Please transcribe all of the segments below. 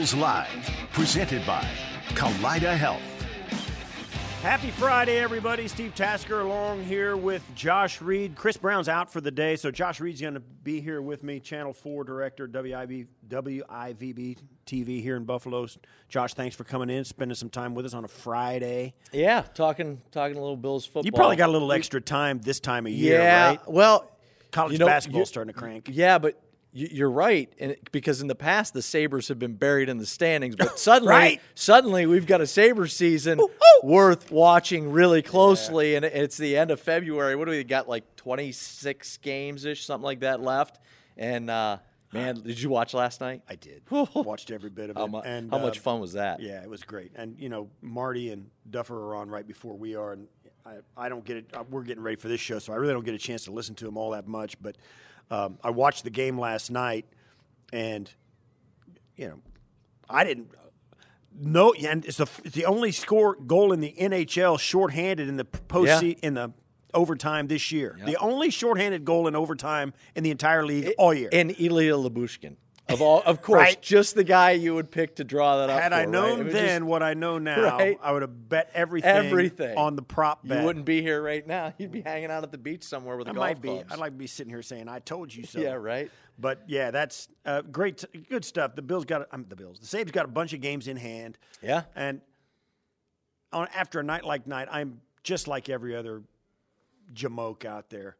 This Bills Live, presented by Kaleida Health. Happy Friday, everybody. Steve Tasker along here with Josh Reed. Chris Brown's out for the day, so Josh Reed's going to be here with me, Channel 4 director, WIB, WIVB TV here in Buffalo. Josh, thanks for coming in, spending some time with us on a Friday. Yeah, talking talking a little Bills football. You probably got a little extra time this time of year, yeah, right? well, College you know, basketball's starting to crank. Yeah, but you- you're right, and because in the past the Sabres have been buried in the standings, but suddenly, Right. suddenly we've got a Sabres season worth watching really closely, and it's the end of February. What do we got? Like 26 games ish, something like that left. And uh, man, did you watch last night? I did. Watched every bit of it. How, mu- and, how uh, much fun was that? Yeah, it was great. And you know, Marty and Duffer are on right before we are, and I, I don't get it. uh, We're getting ready for this show, so I really don't get a chance to listen to them all that much. But um, I watched the game last night, and you know, I didn't. No, and it's the it's the only score goal in the NHL shorthanded in the post Yeah. in the overtime this year. The only shorthanded goal in overtime in the entire league all year. And Ilya Lyubushkin. Of all, of course, Right. just the guy you would pick to draw that up. Had for, I right? known mean, then just- what I know now, Right. I would have bet everything, Everything. on the prop bet. you wouldn't be here right now. You'd be hanging out at the beach somewhere with a I golf might be. clubs. I'd like to be sitting here saying, "I told you so." Yeah, right. But yeah, that's uh, great, t- good stuff. The Bills got um, the Bills. The Sabres got a bunch of games in hand. Yeah. and on after a night like night, I'm just like every other jamoke out there.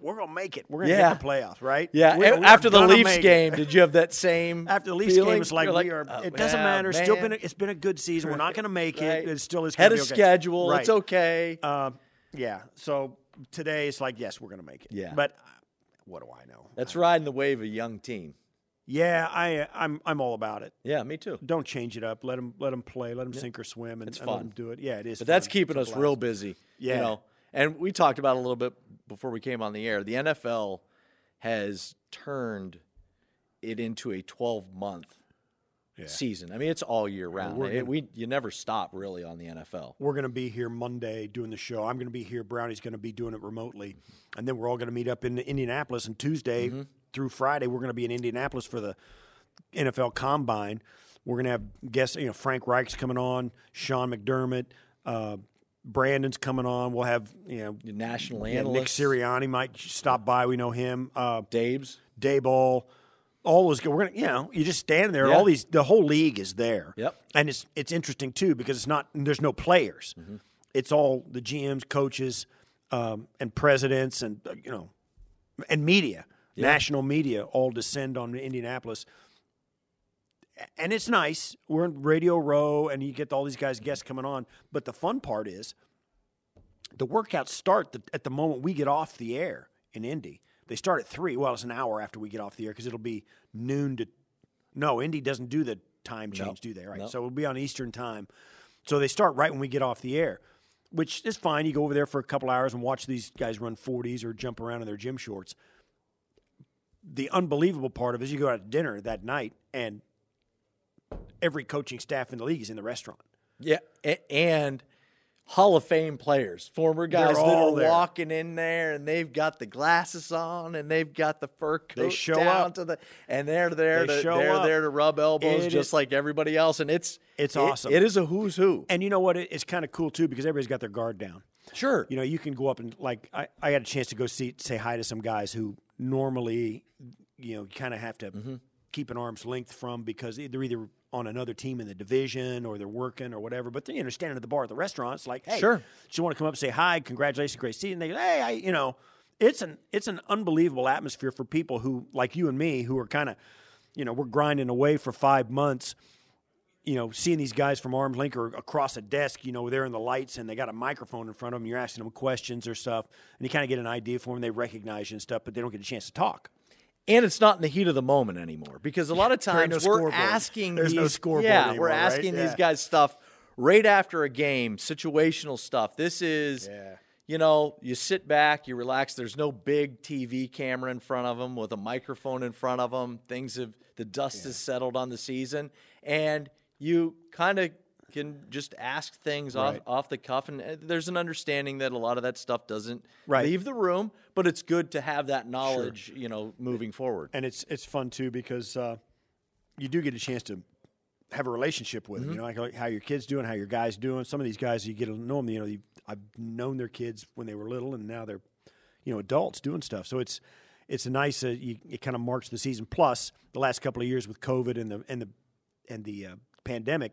We're gonna make it. We're gonna Yeah. get the playoffs, right? Yeah, We're- and we're after the Leafs game, did you have that same? After the Leafs feeling? game, it's like, You're we are. oh, it doesn't yeah, matter. Still been. A, it's been a good season. We're not going to make Right. it. It still is Head of okay. schedule. Right. It's okay. Um, yeah. So today it's like, yes, we're going to make it. Yeah. But uh, what do I know? That's riding the wave of a young team. Yeah, I, I'm, I'm all about it. Yeah, me too. Don't change it up. Let them, let them play. Let them sink or swim, and, It's and let fun. them do it. Yeah, it is. But that's keeping It's us real busy. Yeah. You know, and we talked about a little bit before we came on the air. The NFL has turned it into a 12 month season. I mean, it's all year round. we're It- gonna- we you never stop really on the NFL. We're going to be here Monday doing the show. I'm going to be here. Brownie's going to be doing it remotely, and then we're all going to meet up in Indianapolis. And Tuesday Mm-hmm. through Friday, we're going to be in Indianapolis for the NFL Combine. We're going to have guests. You know, Frank Reich's coming on, Sean McDermott, uh, Brandon's coming on. We'll have you know The national yeah, Nick analysts, Sirianni might stop by. We know him. Uh, Dave's. Daboll, all those. Good. We're gonna, you know, you just stand there. Yeah. All these, the whole league is there. Yep. And it's it's interesting too because it's not. There's no players. Mm-hmm. It's all the GMs, coaches, um, and presidents, and uh, you know, and media, national media, all descend on Indianapolis. And it's nice. We're in Radio Row, and you get all these guys, guests coming on. But the fun part is, the workouts start the, at the moment we get off the air in Indy. They start at three. Well, it's an hour after we get off the air because it'll be noon to. No, Indy doesn't do the time change, do they? Right. No. So it'll be on Eastern time. So they start right when we get off the air, which is fine. You go over there for a couple hours and watch these guys run 40s or jump around in their gym shorts. The unbelievable part of it is you go out to dinner that night and every coaching staff in the league is in the restaurant. Yeah, and Hall of Fame players, former guys that are there. walking in there, and they've got the glasses on, and they've got the fur coat They show down up. to the, and they're there They to show they're up. there to rub elbows It just is- like everybody else, and it's It's it- awesome. It is a who's who. And you know what? It's kind of cool too because everybody's got their guard down. Sure, You know, you can go up and like I, I had a chance to go see say hi to some guys who normally, you know, kind of have to Mm-hmm. Keep an arm's length from because they're either on another team in the division or they're working or whatever. But they understand at the bar at the restaurant, it's like, hey, Sure. just want to come up and say hi, congratulations, great season. And they go, hey, I, you know, it's an it's an unbelievable atmosphere for people who like you and me who are kind of, you know, we're grinding away for five months you know, seeing these guys from arm's length or across a desk, you know, they're in the lights and they got a microphone in front of them. You're asking them questions or stuff, and you kind of get an idea for them. They recognize you and stuff, but they don't get a chance to talk. And it's not in the heat of the moment anymore because a lot of times no we're scoreboard. asking There's these, no scoreboard yeah anymore, we're right? asking these Yeah. guys stuff right after a game situational stuff this is Yeah. you know you sit back you relax there's no big tv camera in front of them with a microphone in front of them things have the dust has settled on the season and you kind of can just ask things Right. off, off the cuff and uh, there's an understanding that a lot of that stuff doesn't Right. leave the room but it's good to have that knowledge you know moving forward And it's it's fun too because uh, you do get a chance to have a relationship with them. You know, like how your kids doing, how your guys doing. Some of these guys, you get to know them. You know, you, I've known their kids when they were little, and now they're, you know, adults doing stuff. So it's it's a nice. Uh, you, it kind of marks the season. Plus, the last couple of years with COVID and the and the and the uh, pandemic,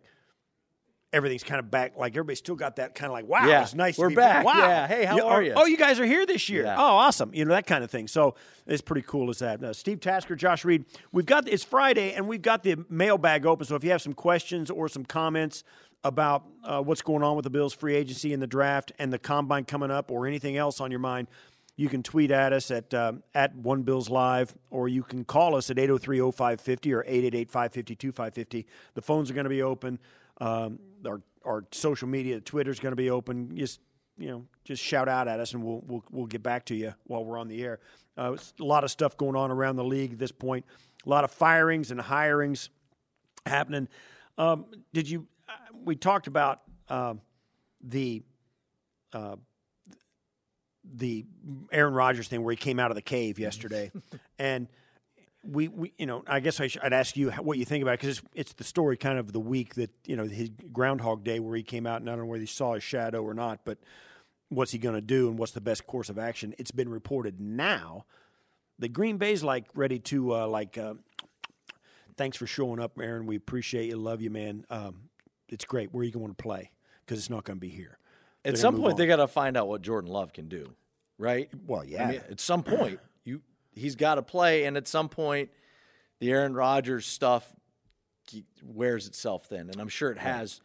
everything's kind of back. Like everybody's still got that kind of like, wow, Yeah, it's nice. we're to be back. back. Wow, Yeah, hey, how You- are oh, you? Oh, you guys are here this year. Yeah. Oh, awesome. You know that kind of thing. So it's pretty cool. As that, uh, Steve Tasker, Josh Reed. We've got it's Friday, and we've got the mailbag open. So if you have some questions or some comments about uh, what's going on with the Bills free agency and the draft and the combine coming up, or anything else on your mind. You can tweet at us at uh, at One Bills Live, or you can call us at 803-0550 or 888-550-2550. The phones are going to be open. Um, our our social media, Twitter's going to be open. Just you know, just shout out at us, and we'll we'll, we'll get back to you while we're on the air. Uh, a lot of stuff going on around the league at this point. A lot of firings and hirings happening. Um, did you? uh, We talked about um the uh, the Aaron Rodgers thing where he came out of the cave yesterday, and we, we you know I guess I should, I'd ask you what you think about it because it's, it's the story kind of the week that you know his Groundhog Day where he came out and I don't know whether he saw his shadow or not, but what's he going to do and what's the best course of action? It's been reported now that Green Bay's like ready to uh, like. Uh, thanks for showing up, Aaron. We appreciate you. Love you, man. Um, it's great. Where are you going to play? Because it's not going to be here. They're At some point, on. they got to find out what Jordan Love can do, right? Well, yeah. I mean, at some point, he's got to play, and at some point, the Aaron Rodgers stuff wears itself thin, and I'm sure it has.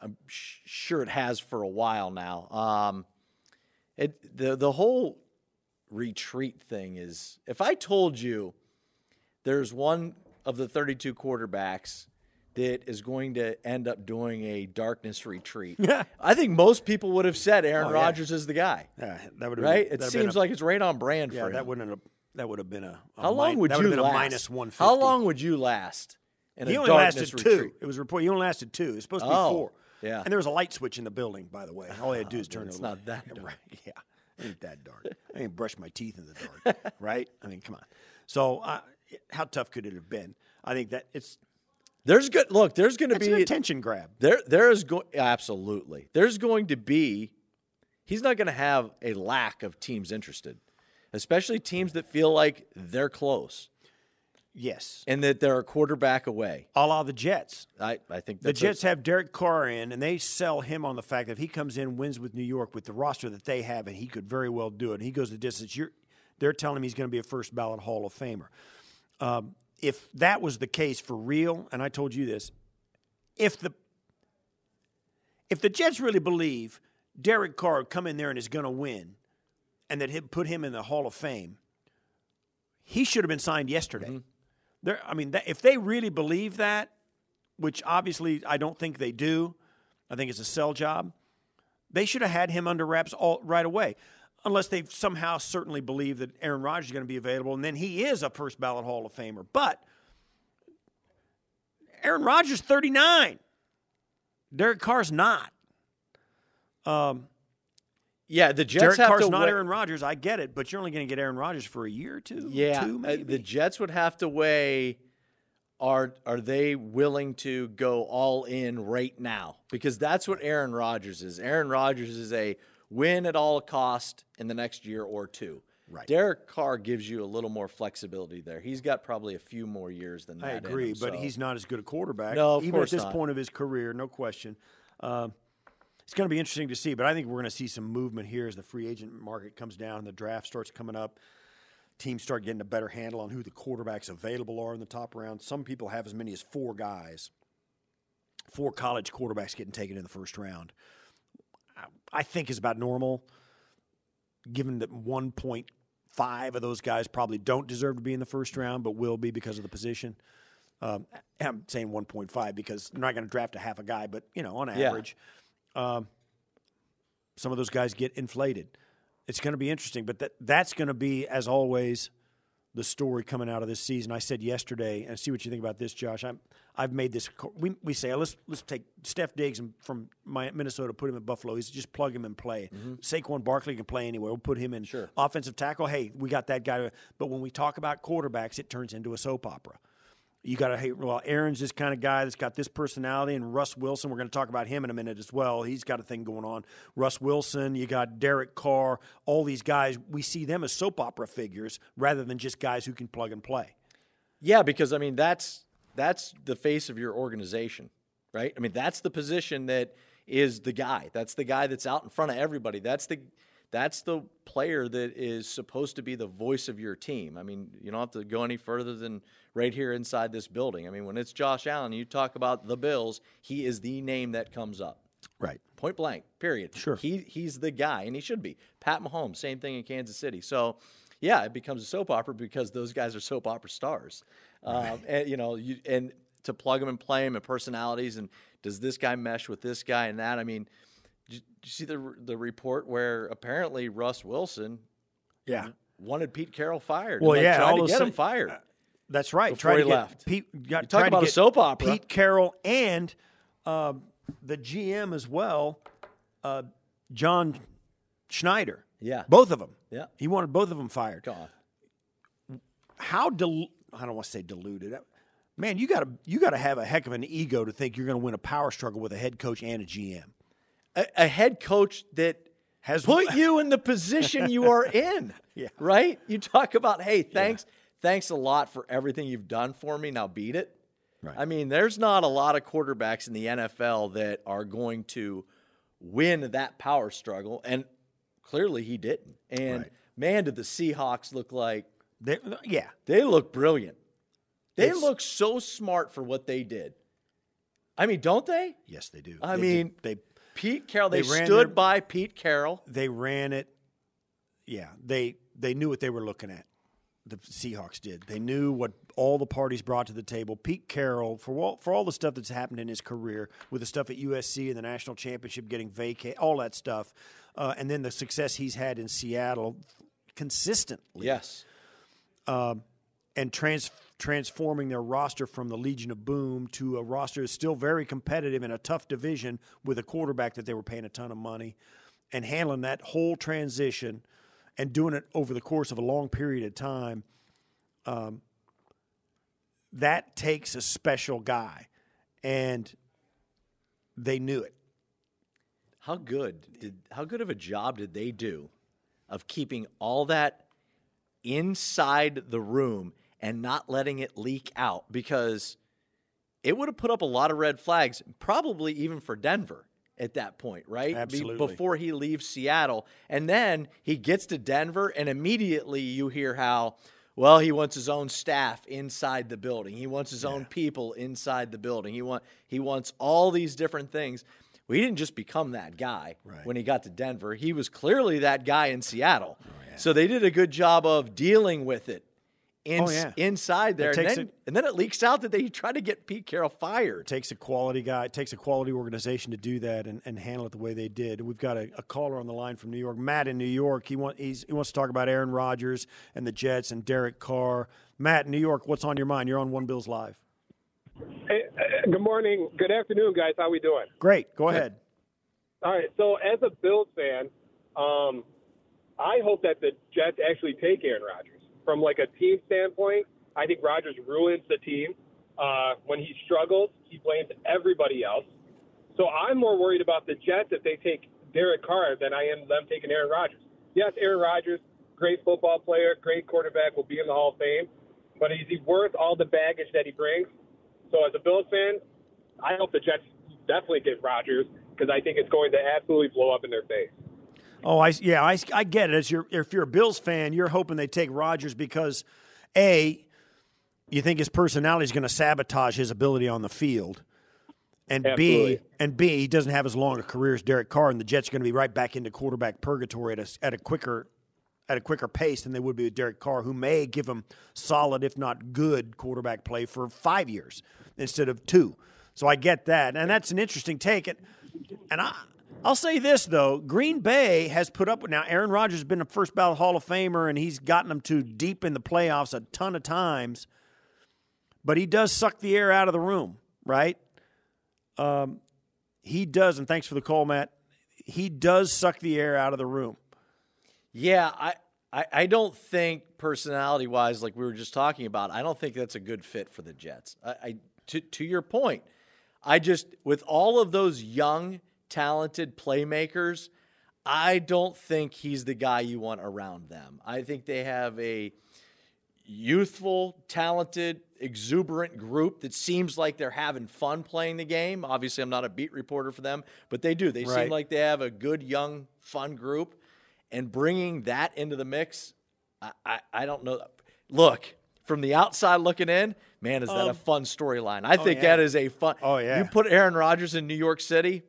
I'm sh- sure it has for a while now. Um, it the the whole retreat thing is. If I told you there's one of the 32 quarterbacks that is going to end up doing a darkness retreat, Yeah. I think most people would have said Aaron Oh, yeah. Rodgers is the guy. Yeah, that would have Right? Been, It that'd been seems a- like it's right on brand yeah, for him. that wouldn't have that would have been a, a How long would you last? a minus one. How long would you last in He only lasted retreat? two. It was reported he only lasted two. It's supposed to be Oh, four. yeah. and there was a light switch in the building. By the way, all they had to do is turn it's it. not that dark. Right? Yeah, it ain't that dark. I ain't brush my teeth in the dark. right? I mean, come on. So, uh, how tough could it have been? I think that it's There's good look. There's going to be an attention grab. there. There is going absolutely. There's going to be. He's not going to have a lack of teams interested, especially teams that feel like they're close Yes, and that they're a quarterback away. a la the Jets. I, I think The that's a- Jets have Derek Carr in, and they sell him on the fact that if he comes in, wins with New York with the roster that they have, and he could very well do it. And he goes the distance. You're, they're telling him he's going to be a first ballot Hall of Famer. Um, if that was the case for real, and I told you this, if the if the Jets really believe Derek Carr would come in there and is going to win, and that put him in the Hall of Fame, he should have been signed yesterday. There, I mean, that, if they really believe that, which obviously I don't think they do, I think it's a sell job. They should have had him under wraps all right away, unless they somehow certainly believe that Aaron Rodgers is going to be available, and then he is a first ballot Hall of Famer. But Aaron Rodgers, thirty nine. Derek Carr's not. Um, yeah. The Jets Derek have Carr's to not weigh- Aaron Rodgers. I get it, but you're only going to get Aaron Rodgers for a year or two. Yeah, two uh, the Jets would have to weigh are are they willing to go all in right now? Because that's what Aaron Rodgers is. Aaron Rodgers is a win at all cost in the next year or two. Right. Derek Carr gives you a little more flexibility there. He's got probably a few more years than that. I agree, him, but so- he's not as good a quarterback. No, of even course at this not. point of his career, no question. Um, it's going to be interesting to see, but I think we're going to see some movement here as the free agent market comes down and the draft starts coming up. Teams start getting a better handle on who the quarterbacks available are in the top round. Some people have as many as four guys, four college quarterbacks getting taken in the first round. I- think is about normal, given that 1.5 of those guys probably don't deserve to be in the first round, but will be because of the position. Um, I'm saying 1.5 because they're not going to draft a half a guy, but you know, on Yeah. Um, some of those guys get inflated. It's going to be interesting, but that that's going to be, as always, the story coming out of this season. I said yesterday, and see what you think about this, Josh. I'm, I've made this. We, we say let's let's take Steph Diggs from my, Minnesota, put him in Buffalo. He's just plug him and play. Saquon Barkley can play anywhere. We'll put him in Sure. offensive tackle. Hey, we got that guy. But when we talk about quarterbacks, it turns into a soap opera. You got to hate. Well, Aaron's this kind of guy that's got this personality, and Russ Wilson. We're going to talk about him in a minute as well. He's got a thing going on. Russ Wilson. You got Derek Carr. All these guys. We see them as soap opera figures rather than just guys who can plug and play. Yeah, because I mean that's that's the face of your organization, right? I mean that's the position that is the guy. That's the guy that's out in front of everybody. That's the that's the player that is supposed to be the voice of your team. I mean, you don't have to go any further than right here inside this building. I mean, when it's Josh Allen, you talk about the Bills, he is the name that comes up. Right. Point blank. Period. Sure. He he's the guy, and he should be. Pat Mahomes, same thing in Kansas City. So, yeah, it becomes a soap opera because those guys are soap opera stars. Um, and you know, you and to plug them and play them and personalities, and does this guy mesh with this guy and that? I mean did you see the the report where apparently Russ Wilson Yeah. wanted Pete Carroll fired? Well, and, like, yeah, to get him fired. That's right. Before Tried he to get left. Pete got talk about a soap opera. Pete Carroll and uh, the GM as well, uh, John Schneider. Yeah. Both of them. Yeah. He wanted both of them fired. On. How dil- I don't want to say diluted. Man, you got to you got to have a heck of an ego to think you're going to win a power struggle with a head coach and a GM. A, a head coach that Has put you in the position you are in. Yeah. Right? You talk about, hey, thanks, thanks a lot for everything you've done for me. Now beat it. Right. I mean, there's not a lot of quarterbacks in the NFL that are going to win that power struggle, and clearly he didn't. And Right. man, did the Seahawks look like They- yeah. They look brilliant. They It's- look so smart for what they did. I mean, don't they? Yes, they do. I They mean, they Pete Carroll. They, They stood their- by Pete Carroll. they ran it. Yeah, they they knew what they were looking at. The Seahawks did. They knew what all the parties brought to the table. Pete Carroll, for all, for all the stuff that's happened in his career, with the stuff at USC and the national championship getting vacate, all that stuff, uh, and then the success he's had in Seattle consistently, Yes. and trans, transforming their roster from the Legion of Boom to a roster that's still very competitive in a tough division with a quarterback that they were paying a ton of money, and handling that whole transition and doing it over the course of a long period of time. Um, that takes a special guy, and they knew it. How good did how good of a job did they do of keeping all that inside the room and not letting it leak out because it would have put up a lot of red flags, probably even for Denver at that point, right? Absolutely. Before he leaves Seattle. And then he gets to Denver, and immediately you hear how, well, he wants his own staff inside the building. He wants his own people inside the building. He, want, he wants all these different things. Well, he didn't just become that guy Right. when he got to Denver. He was clearly that guy in Seattle. Oh, So they did a good job of dealing with it in, Oh, yeah. inside there. It And then, a- and then it leaks out that they tried to get Pete Carroll fired. It takes a quality guy, it takes a quality organization to do that and, and handle it the way they did. We've got a, a caller on the line from New York, Matt in New York. He, want, he's, he wants to talk about Aaron Rodgers and the Jets and Derek Carr. Matt in New York, what's on your mind? You're on One Bills Live. Hey, uh, good morning, good afternoon, guys. How we doing? Great, go ahead. All right. So, as a Bills fan, um, I hope that the Jets actually take Aaron Rodgers. From like a team standpoint, I think Rodgers ruins the team. Uh, when he struggles, he blames everybody else. So I'm more worried about the Jets if they take Derek Carr than I am them taking Aaron Rodgers. Yes, Aaron Rodgers, great football player, great quarterback, will be in the Hall of Fame. But is he worth all the baggage that he brings? So as a Bills fan, I hope the Jets definitely get Rodgers because I think it's going to absolutely blow up in their face. Oh, I yeah, I, I get it. As you're, if you're a Bills fan, you're hoping they take Rodgers because a you think his personality is going to sabotage his ability on the field, and Absolutely. b and b he doesn't have as long a career as Derek Carr, and the Jets are going to be right back into quarterback purgatory at a, at a quicker at a quicker pace than they would be with Derek Carr, who may give him solid, if not good, quarterback play for five years instead of two. So I get that, and that's an interesting take. And and I, I'll say this though: Green Bay has put up now. Aaron Rodgers has been a first ballot Hall of Famer, and he's gotten them to deep in the playoffs a ton of times. But he does suck the air out of the room, right? Um, he does, and thanks for the call, Matt. He does suck the air out of the room. Yeah, I I, I don't think personality wise, like we were just talking about, I don't think that's a good fit for the Jets. I, I to, to your point, I just with all of those young, talented playmakers, I don't think he's the guy you want around them. I think they have a youthful, talented, exuberant group that seems like they're having fun playing the game. Obviously, I'm not a beat reporter for them, but they do. They Right. seem like they have a good, young, fun group. And bringing that into the mix, I, I, I don't know. Look, from the outside looking in, man, is that a fun storyline. I think Um, yeah. that is a fun. Oh, yeah. You put Aaron Rodgers in New York City,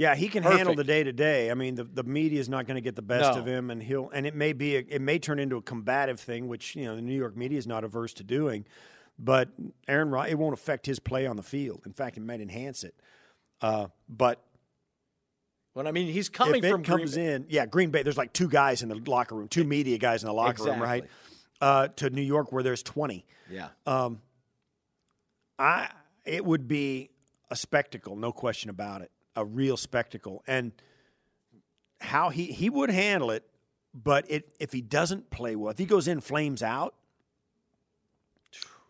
Yeah, he can handle the day to day. I mean, the, the media is not going to get the best No. of him, and he'll and it may be a, it may turn into a combative thing, which you know the New York media is not averse to doing. But Aaron Rod, it won't affect his play on the field. In fact, it might enhance it. Uh, but when I mean he's coming if from Green comes Bay. in, yeah, Green Bay. There's like two guys in the locker room, two media guys in the locker room, right? Uh, to New York, where there's 20. Yeah. I it would be a spectacle, no question about it, a real spectacle, and how he he would handle it. But it if he doesn't play well, if he goes in flames out,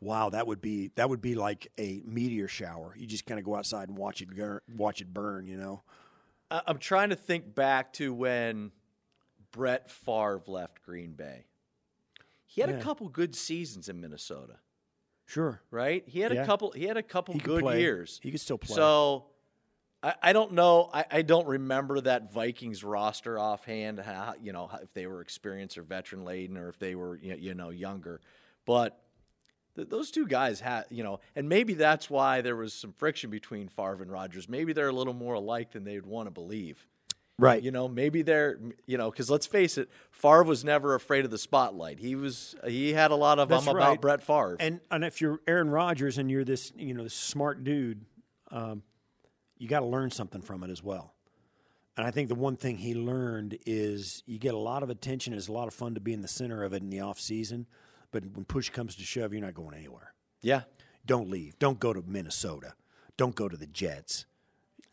wow, that would be that would be like a meteor shower. You just kind of go outside and watch it gur- watch it burn, you know. I'm trying to think back to when Brett Favre left Green Bay. He had Yeah. a couple good seasons in Minnesota, Sure, right? He had Yeah. a couple. He had a couple good play. years. He could still play. So I, I don't know. I, I don't remember that Vikings roster offhand. How, you know, if they were experienced or veteran laden, or if they were you know, younger. But th- those two guys had you know, and maybe that's why there was some friction between Favre and Rodgers. Maybe they're a little more alike than they'd want to believe. right. You know, maybe they're you know, because let's face it, Favre was never afraid of the spotlight. He was he had a lot of That's I'm right. about Brett Favre. And and if you're Aaron Rodgers and you're this you know smart dude, um, you got to learn something from it as well. And I think the one thing he learned is you get a lot of attention. It's a lot of fun to be in the center of it in the off season, but when push comes to shove, you're not going anywhere. yeah, Don't leave. Don't go to Minnesota. Don't go to the Jets.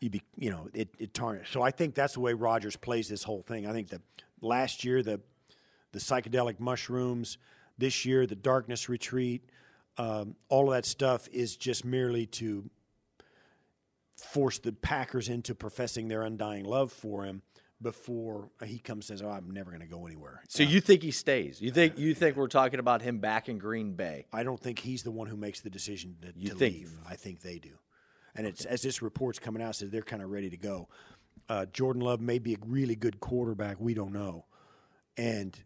You be, you know, it, it tarnished. So I think that's the way Rodgers plays this whole thing. I think that last year the the psychedelic mushrooms, this year the darkness retreat, um, all of that stuff is just merely to force the Packers into professing their undying love for him before he comes and says, "Oh, I'm never going to go anywhere." So you think he stays? You think you think we're talking about him back in Green Bay? I don't think he's the one who makes the decision to, You to think- leave. I think they do. And it's as this report's coming out, says they're kind of ready to go. Uh, Jordan Love may be a really good quarterback. We don't know, and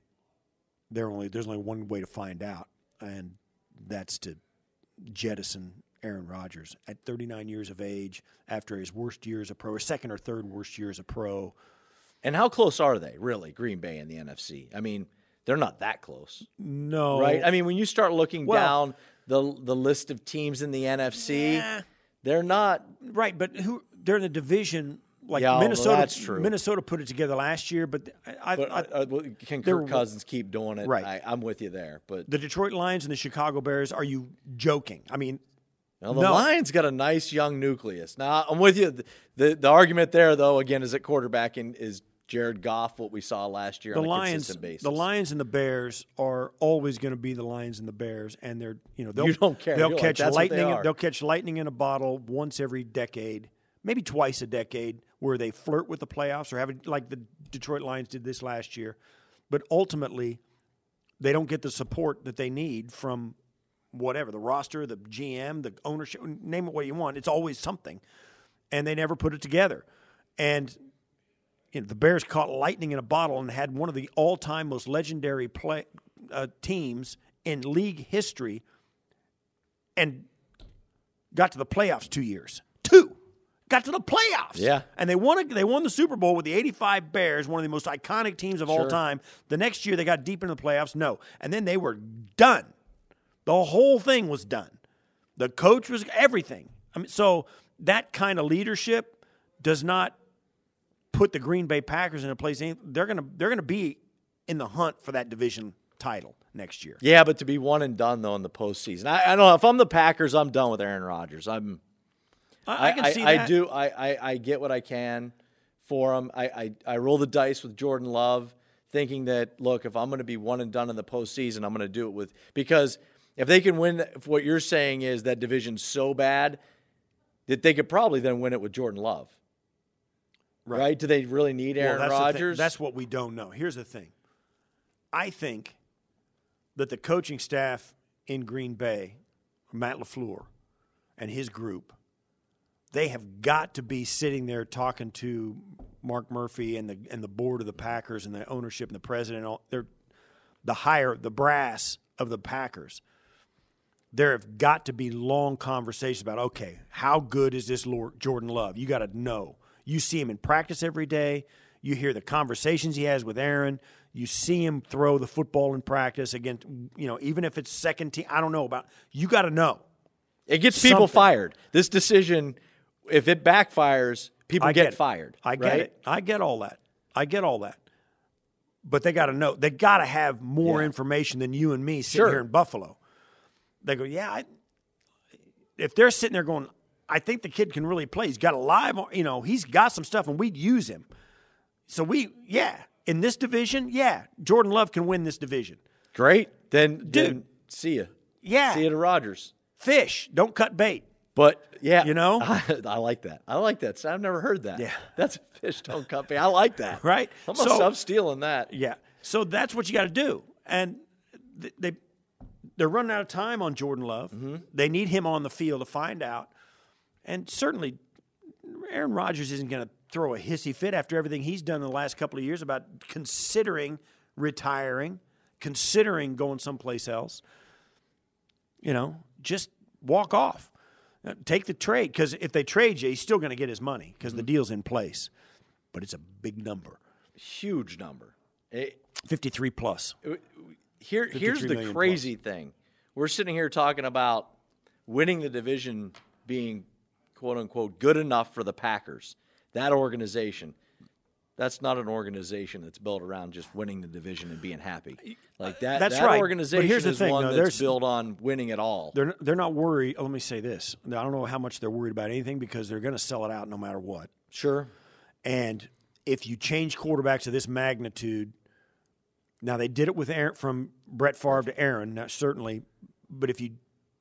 there only there's only one way to find out, and that's to jettison Aaron Rodgers at 39 years of age after his worst year as a pro, or second or third worst year as a pro. And how close are they really? Green Bay and the NFC. I mean, they're not that close, No, right? I mean, when you start looking Well- down the the list of teams in the NFC, they're not. Right, but who they're in the division like Yeah, well, Minnesota. that's true. Minnesota put it together last year, but I, But I, uh, well, can Kirk Cousins keep doing it? Right. I, I'm with you there. But the Detroit Lions and the Chicago Bears. Are you joking? I mean, Well, the No. Lions got a nice young nucleus. Now I'm with you. The, the the argument there, though, again, is at quarterback and is Jared Goff what we saw last year the Lions, consistent basis. the Lions and the Bears are always going to be the Lions and the Bears, and they're you know they'll You don't care. they'll You're catch "That's what they lightning. They'll catch lightning in a bottle once every decade, maybe twice a decade, where they flirt with the playoffs or have it like the Detroit Lions did this last year. But ultimately, they don't get the support that they need from whatever the roster, the GM, the ownership, name it what you want. It's always something, and they never put it together. And you know, the Bears caught lightning in a bottle and had one of the all-time most legendary play uh, teams in league history, and got to the playoffs two years. Two got to the playoffs. Yeah. and they won. A, they won the Super Bowl with the '85 Bears, one of the most iconic teams of all time. The next year they got deep into the playoffs. No, and then they were done. The whole thing was done. The coach was everything. I mean, so that kind of leadership does not put the Green Bay Packers in a place. They're gonna they're gonna be in the hunt for that division title next year. yeah, but to be one and done though in the postseason, I, I don't know. If I'm the Packers, I'm done with Aaron Rodgers. I'm. I, I can see I, that. do. I, I, I get what I can for him. I, I, I roll the dice with Jordan Love, thinking that look, if I'm going to be one and done in the postseason, I'm going to do it with because if they can win, if what you're saying is that division's so bad that they could probably then win it with Jordan Love. Right? Do they really need Aaron well, that's. Rodgers? That's what we don't know. Here's the thing. I think that the coaching staff in Green Bay, Matt LaFleur, and his group, they have got to be sitting there talking to Mark Murphy and the and the board of the Packers and the ownership and the president. All, they're the higher the brass of the Packers. There have got to be long conversations about okay, how good is this Lord Jordan Love? You got to know. You see him in practice every day. You hear the conversations he has with Aaron. You see him throw the football in practice against, you know, even if it's second team. I don't know about. You got to know. it gets people fired. This decision, if it backfires, people I get, get fired. I get right? it. I get all that. I get all that. But they got to know. They got to have more Yeah. information than you and me sitting Sure. here in Buffalo. They go, yeah. I, if they're sitting there going, I think the kid can really play. He's got a live, you know, he's got some stuff, and we'd use him. So we, yeah, in this division, yeah, Jordan Love can win this division. Great. Then, Dude. then see ya. Yeah, See you to Rodgers. fish, don't cut bait. But yeah, You know? I, I like that. I like that. I've never heard that. Yeah. that's a fish don't company. I like that. Right? I'm, so, I'm stealing that. Yeah. So that's what you got to do. And th- they they're running out of time on Jordan Love. Mm-hmm. They need him on the field to find out. And certainly, Aaron Rodgers isn't going to throw a hissy fit after everything he's done in the last couple of years about considering retiring, considering going someplace else. You know, just walk off. Uh, Take the trade because if they trade you, he's still going to get his money because Mm-hmm. the deal's in place. But it's a big number, Huge number. It- fifty-three plus. Here, here's the crazy thing. We're sitting here talking about winning the division being quote unquote good enough for the Packers. That organization. That's not an organization that's built around just winning the division and being happy. Like that. That's that right. But organization here's the is thing, one though. that's built on winning at all. They're they're not worried. Let me say this: I don't know how much they're worried about anything because they're going to sell it out no matter what. Sure. And if you change quarterbacks of this magnitude, now they did it with Aaron, from Brett Favre to Aaron, now, certainly. But if you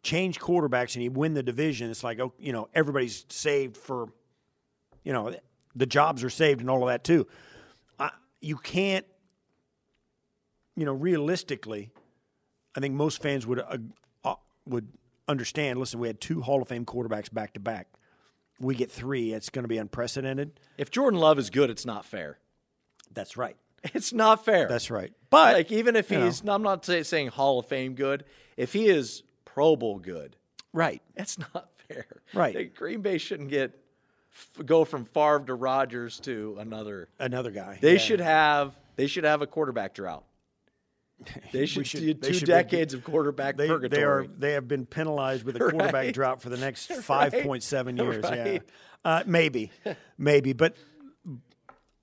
change quarterbacks and you win the division, it's like oh, you know everybody's saved for, you know, the jobs are saved and all of that too. I, you can't, you know, realistically, I think most fans would uh, uh, would understand. Listen, we had two Hall of Fame quarterbacks back to back. We get three. It's going to be unprecedented. If Jordan Love is good, it's not fair. That's right. It's not fair. That's right. But like even if he's, I'm not say, saying Hall of Fame good. If he is Pro Bowl good, right, it's not fair. Right. Like, Green Bay shouldn't get f- go from Favre to Rodgers to another. another guy. They Yeah. should have they should have a quarterback drought. They should, should- do two should be- decades of quarterback They, purgatory. they are they have been penalized with a quarterback Right. drought for the next five point seven years. Yeah, uh, maybe, maybe, but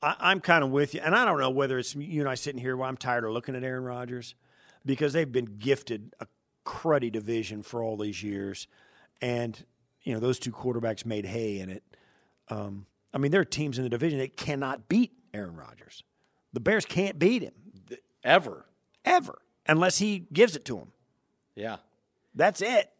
I, I'm kind of with you, and I don't know whether it's you and I sitting here. Well, I'm tired of looking at Aaron Rodgers because they've been gifted a cruddy division for all these years, and you know those two quarterbacks made hay in it. Um, I mean, there are teams in the division that cannot beat Aaron Rodgers. The Bears can't beat him ever. ever unless he gives it to them. Yeah. That's it.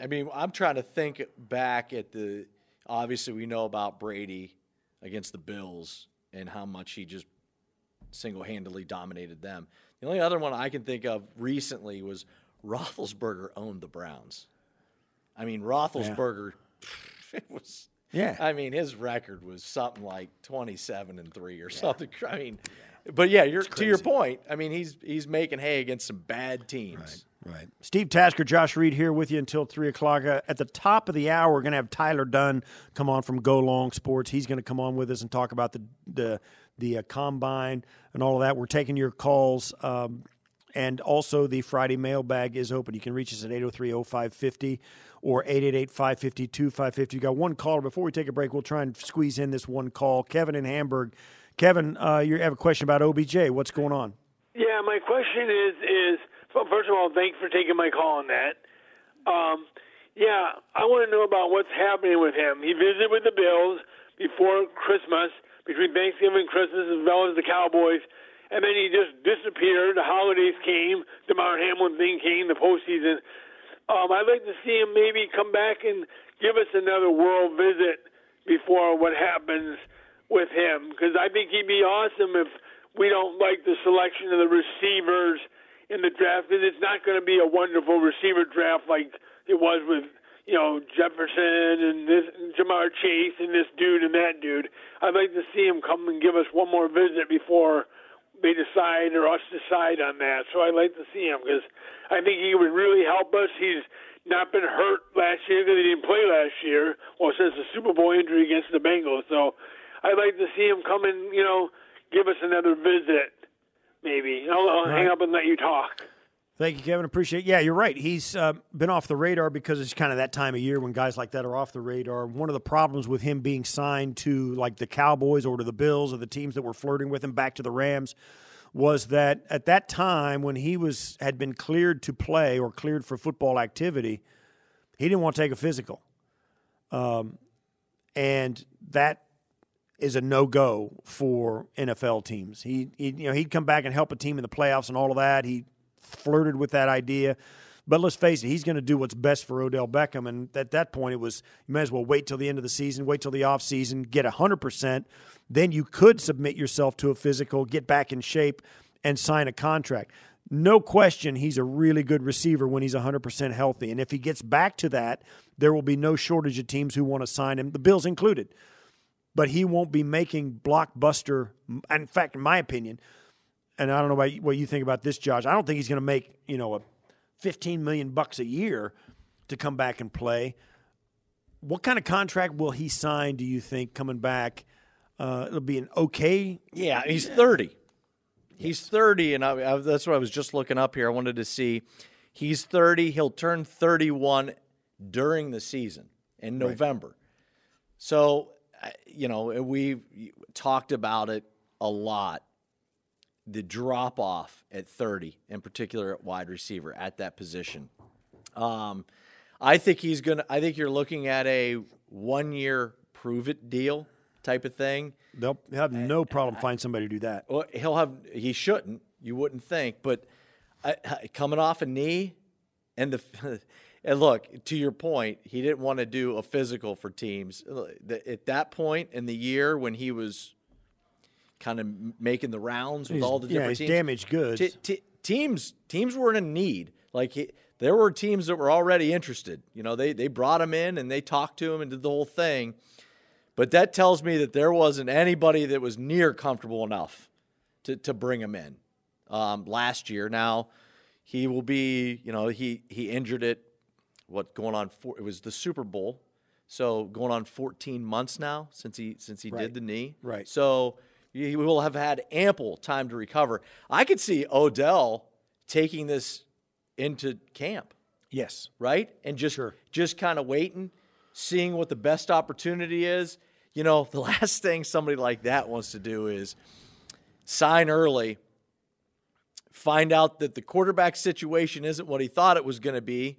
I mean, I'm trying to think back at the. Obviously, we know about Brady against the Bills and how much he just single handedly dominated them. The only other one I can think of recently was Roethlisberger owned the Browns. I mean, Roethlisberger, it was. Yeah. I mean, his record was something like 27 and three or something. I mean, but yeah, you're to your point. I mean, he's he's making hay against some bad teams. Right. Steve Tasker, Josh Reed here with you until 3 o'clock. Uh, at the top of the hour, we're going to have Tyler Dunne come on from Go Long Sports. He's going to come on with us and talk about the the, the uh, combine and all of that. We're taking your calls. Um, and also, the Friday mailbag is open. You can reach us at 803 0550 or 888 550 2550. You got one caller. Before we take a break, we'll try and squeeze in this one call. Kevin in Hamburg. Kevin, uh, you have a question about OBJ. What's going on? Yeah, my question is is well, first of all, thanks for taking my call on that. Um, yeah, I want to know about what's happening with him. He visited with the Bills before Christmas, between Thanksgiving and Christmas, as well as the Cowboys. and then he just disappeared. The holidays came, the Damar Hamlin thing came, the postseason. Um, I'd like to see him maybe come back and give us another world visit before what happens with him, because I think he'd be awesome if we don't like the selection of the receivers in the draft, it's not going to be a wonderful receiver draft like it was with you know Jefferson and this Ja'Marr Chase and this dude and that dude. I'd like to see him come and give us one more visit before they decide or us decide on that. So I'd like to see him because I think he would really help us. He's not been hurt last year because he didn't play last year, or since the Super Bowl injury against the Bengals. So I'd like to see him come and you know give us another visit. Maybe I'll, I'll right. hang up and let you talk. Thank you, Kevin. Appreciate. It. Yeah, you're right. He's uh, been off the radar because it's kind of that time of year when guys like that are off the radar. One of the problems with him being signed to like the Cowboys or to the Bills or the teams that were flirting with him back to the Rams was that at that time when he was had been cleared to play or cleared for football activity, he didn't want to take a physical, um, and that is a no go for NFL teams. He, he you know he'd come back and help a team in the playoffs and all of that. He flirted with that idea. But let's face it, he's going to do what's best for Odell Beckham. And at that point, it was you may as well wait till the end of the season, wait till the off season, get 100%. Then you could submit yourself to a physical, get back in shape, and sign a contract. No question, he's a really good receiver when he's 100% healthy. And if he gets back to that, there will be no shortage of teams who want to sign him, the Bills included. But he won't be making blockbuster, in fact, in my opinion, and I don't know about what you think about this, Josh. I don't think he's going to make you know a 15 million bucks a year to come back and play. What kind of contract will he sign? Do you think coming back? Uh, it'll be an okay. Yeah, he's 30. He's 30, and I, I, that's what I was just looking up here. I wanted to see. He's 30. He'll turn 31 during the season in November. Right. So, you know, we talked about it a lot the drop off at 30, in particular at wide receiver at that position. Um, I think he's gonna. I think you're looking at a one year prove it deal type of thing. They'll have no problem finding somebody to do that. Well, he'll have. He shouldn't. You wouldn't think, but uh, coming off a knee, and the. And look, to your point, he didn't want to do a physical for teams. At that point in the year when he was kind of making the rounds with he's, all the different yeah, teams. damaged goods. T- t- teams teams were in a need. Like he, there were teams that were already interested. You know, they they brought him in and they talked to him and did the whole thing. But that tells me that there wasn't anybody that was near comfortable enough to to bring him in um, last year. Now he will be. You know, he he injured it. What going on? For, it was the Super Bowl. So going on 14 months now since he since he right. did the knee. Right. So he will have had ample time to recover. I could see Odell taking this into camp. Yes. Right? And just sure. just kind of waiting, seeing what the best opportunity is. You know, the last thing somebody like that wants to do is sign early, find out that the quarterback situation isn't what he thought it was going to be,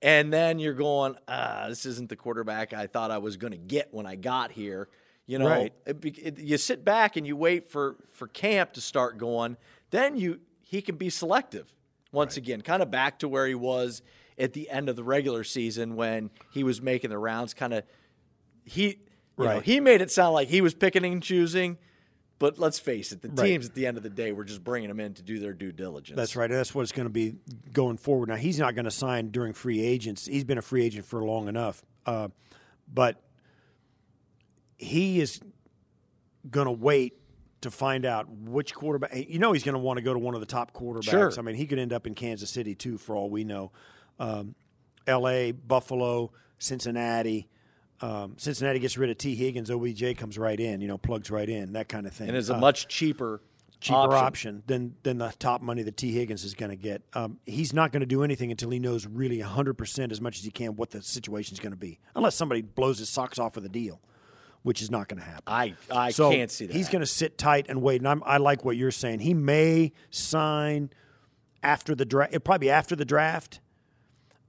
and then you're going, ah, this isn't the quarterback I thought I was going to get when I got here. You know, right. it, it, you sit back and you wait for for camp to start going. Then you he can be selective once right. again, kind of back to where he was at the end of the regular season when he was making the rounds. Kind of he right. Know, he made it sound like he was picking and choosing. But let's face it, the right. teams at the end of the day were just bringing him in to do their due diligence. That's right. That's what it's going to be going forward. Now, he's not going to sign during free agents. He's been a free agent for long enough. Uh, but he is going to wait to find out which quarterback. You know, he's going to want to go to one of the top quarterbacks. Sure. I mean, he could end up in Kansas City too, for all we know. Um, L.A., Buffalo, Cincinnati. Um, Cincinnati gets rid of Tee Higgins, OBJ comes right in, you know, plugs right in, that kind of thing. And it's a uh, much cheaper cheaper option. option, than than the top money that Tee Higgins is going to get. Um, he's not going to do anything until he knows really 100% as much as he can what the situation is going to be, unless somebody blows his socks off with a deal which is not going to happen. I, I so can't see that. He's going to sit tight and wait. And I'm, i like what you're saying. He may sign after the draft, probably after the draft,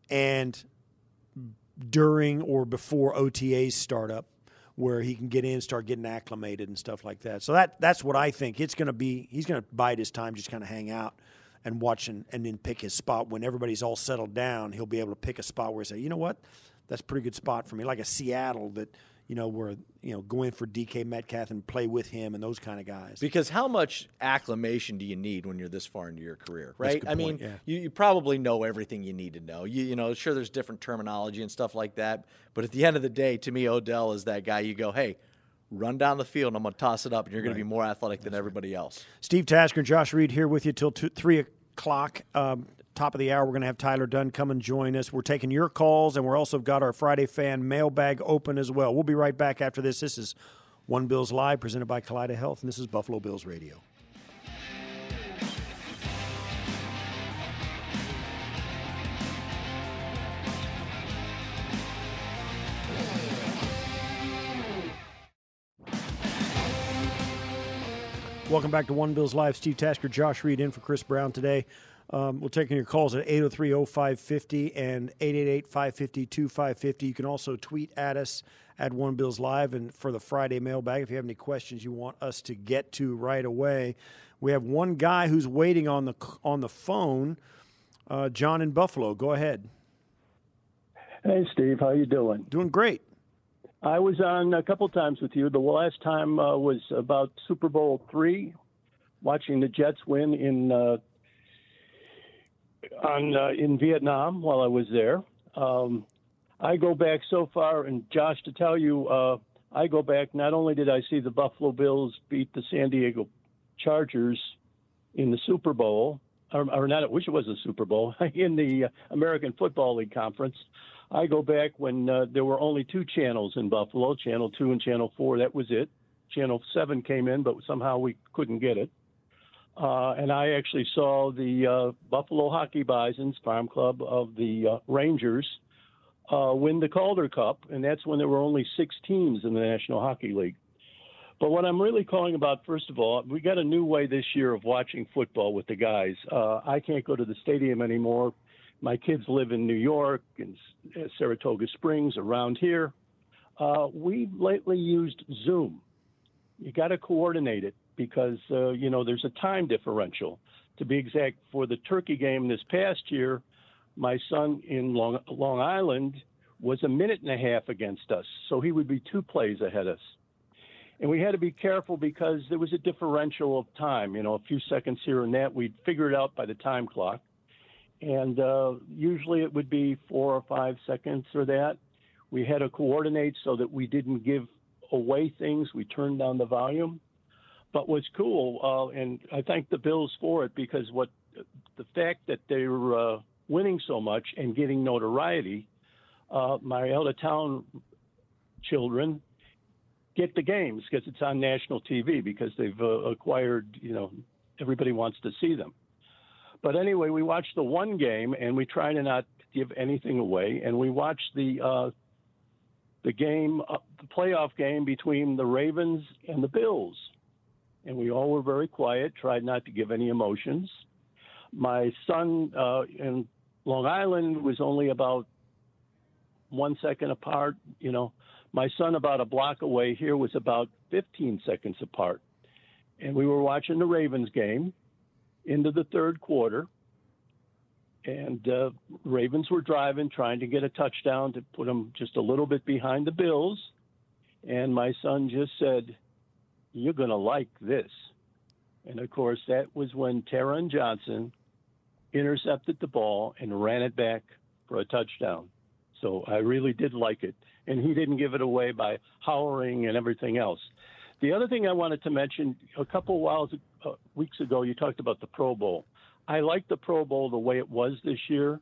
and during or before OTAs startup where he can get in, start getting acclimated and stuff like that. So that that's what I think. It's going to be. He's going to bide his time, just kind of hang out and watch and, and then pick his spot when everybody's all settled down. He'll be able to pick a spot where he say, you know what, that's a pretty good spot for me, like a Seattle that you know, where you know go in for DK Metcalf and play with him and those kind of guys. Because how much acclimation do you need when you're this far into your career, right? I mean, yeah. you, you probably know everything you need to know. You you know, sure, there's different terminology and stuff like that, but at the end of the day, to me, Odell is that guy. You go, hey. Run down the field, and I'm going to toss it up, and you're going to be more athletic than everybody else. Steve Tasker and Josh Reed here with you till two, three o'clock. Um, top of the hour, we're going to have Tyler Dunne come and join us. We're taking your calls, and we're also got our Friday fan mailbag open as well. We'll be right back after this. This is One Bills Live, presented by Kaleida Health, and this is Buffalo Bills Radio. Welcome back to One Bills Live. Steve Tasker, Josh Reed in for Chris Brown today. Um, we're taking your calls at 803 0550 and 888 550 2550. You can also tweet at us at One Bills Live. And for the Friday mailbag, if you have any questions you want us to get to right away, we have one guy who's waiting on the on the phone. Uh, John in Buffalo, go ahead. Hey, Steve, how you doing? Doing great. I was on a couple times with you. The last time uh, was about Super Bowl three, watching the Jets win in uh, on uh, in Vietnam while I was there. Um, I go back so far, and Josh, to tell you, uh, I go back. Not only did I see the Buffalo Bills beat the San Diego Chargers in the Super Bowl, or, or not, I wish it was a Super Bowl in the uh, American Football League conference. I go back when uh, there were only two channels in Buffalo, Channel 2 and Channel 4. That was it. Channel 7 came in, but somehow we couldn't get it. Uh, and I actually saw the uh, Buffalo Hockey Bisons Farm Club of the uh, Rangers uh, win the Calder Cup, and that's when there were only six teams in the National Hockey League. But what I'm really calling about, first of all, we got a new way this year of watching football with the guys. Uh, I can't go to the stadium anymore my kids live in New York and uh, Saratoga Springs around here. We've lately used Zoom. You got to coordinate it because uh, you know there's a time differential. To be exact, for the Turkey game this past year, my son in Long, Long Island was a minute and a half against us, so he would be two plays ahead of us. And we had to be careful because there was a differential of time, you know, a few seconds here and that. We'd figure it out by the time clock and uh, usually it would be four or five seconds or that. We had to coordinate so that we didn't give away things. We turned down the volume. But what's cool, uh, and I thank the Bills for it because what the fact that they're uh, winning so much and getting notoriety, uh, my out of town children get the games because it's on national TV because they've uh, acquired, you know, everybody wants to see them. But anyway, we watched the one game, and we try to not give anything away. And we watched the uh, the game, uh, the playoff game between the Ravens and the Bills, and we all were very quiet, tried not to give any emotions. My son uh, in Long Island was only about one second apart. You know, my son about a block away here was about 15 seconds apart, and we were watching the Ravens game into the third quarter, and uh, Ravens were driving, trying to get a touchdown to put them just a little bit behind the Bills. And my son just said, You're going to like this. And of course, that was when Taron Johnson intercepted the ball and ran it back for a touchdown. So I really did like it. And he didn't give it away by howling and everything else. The other thing I wanted to mention a couple of uh, weeks ago, you talked about the Pro Bowl. I like the Pro Bowl the way it was this year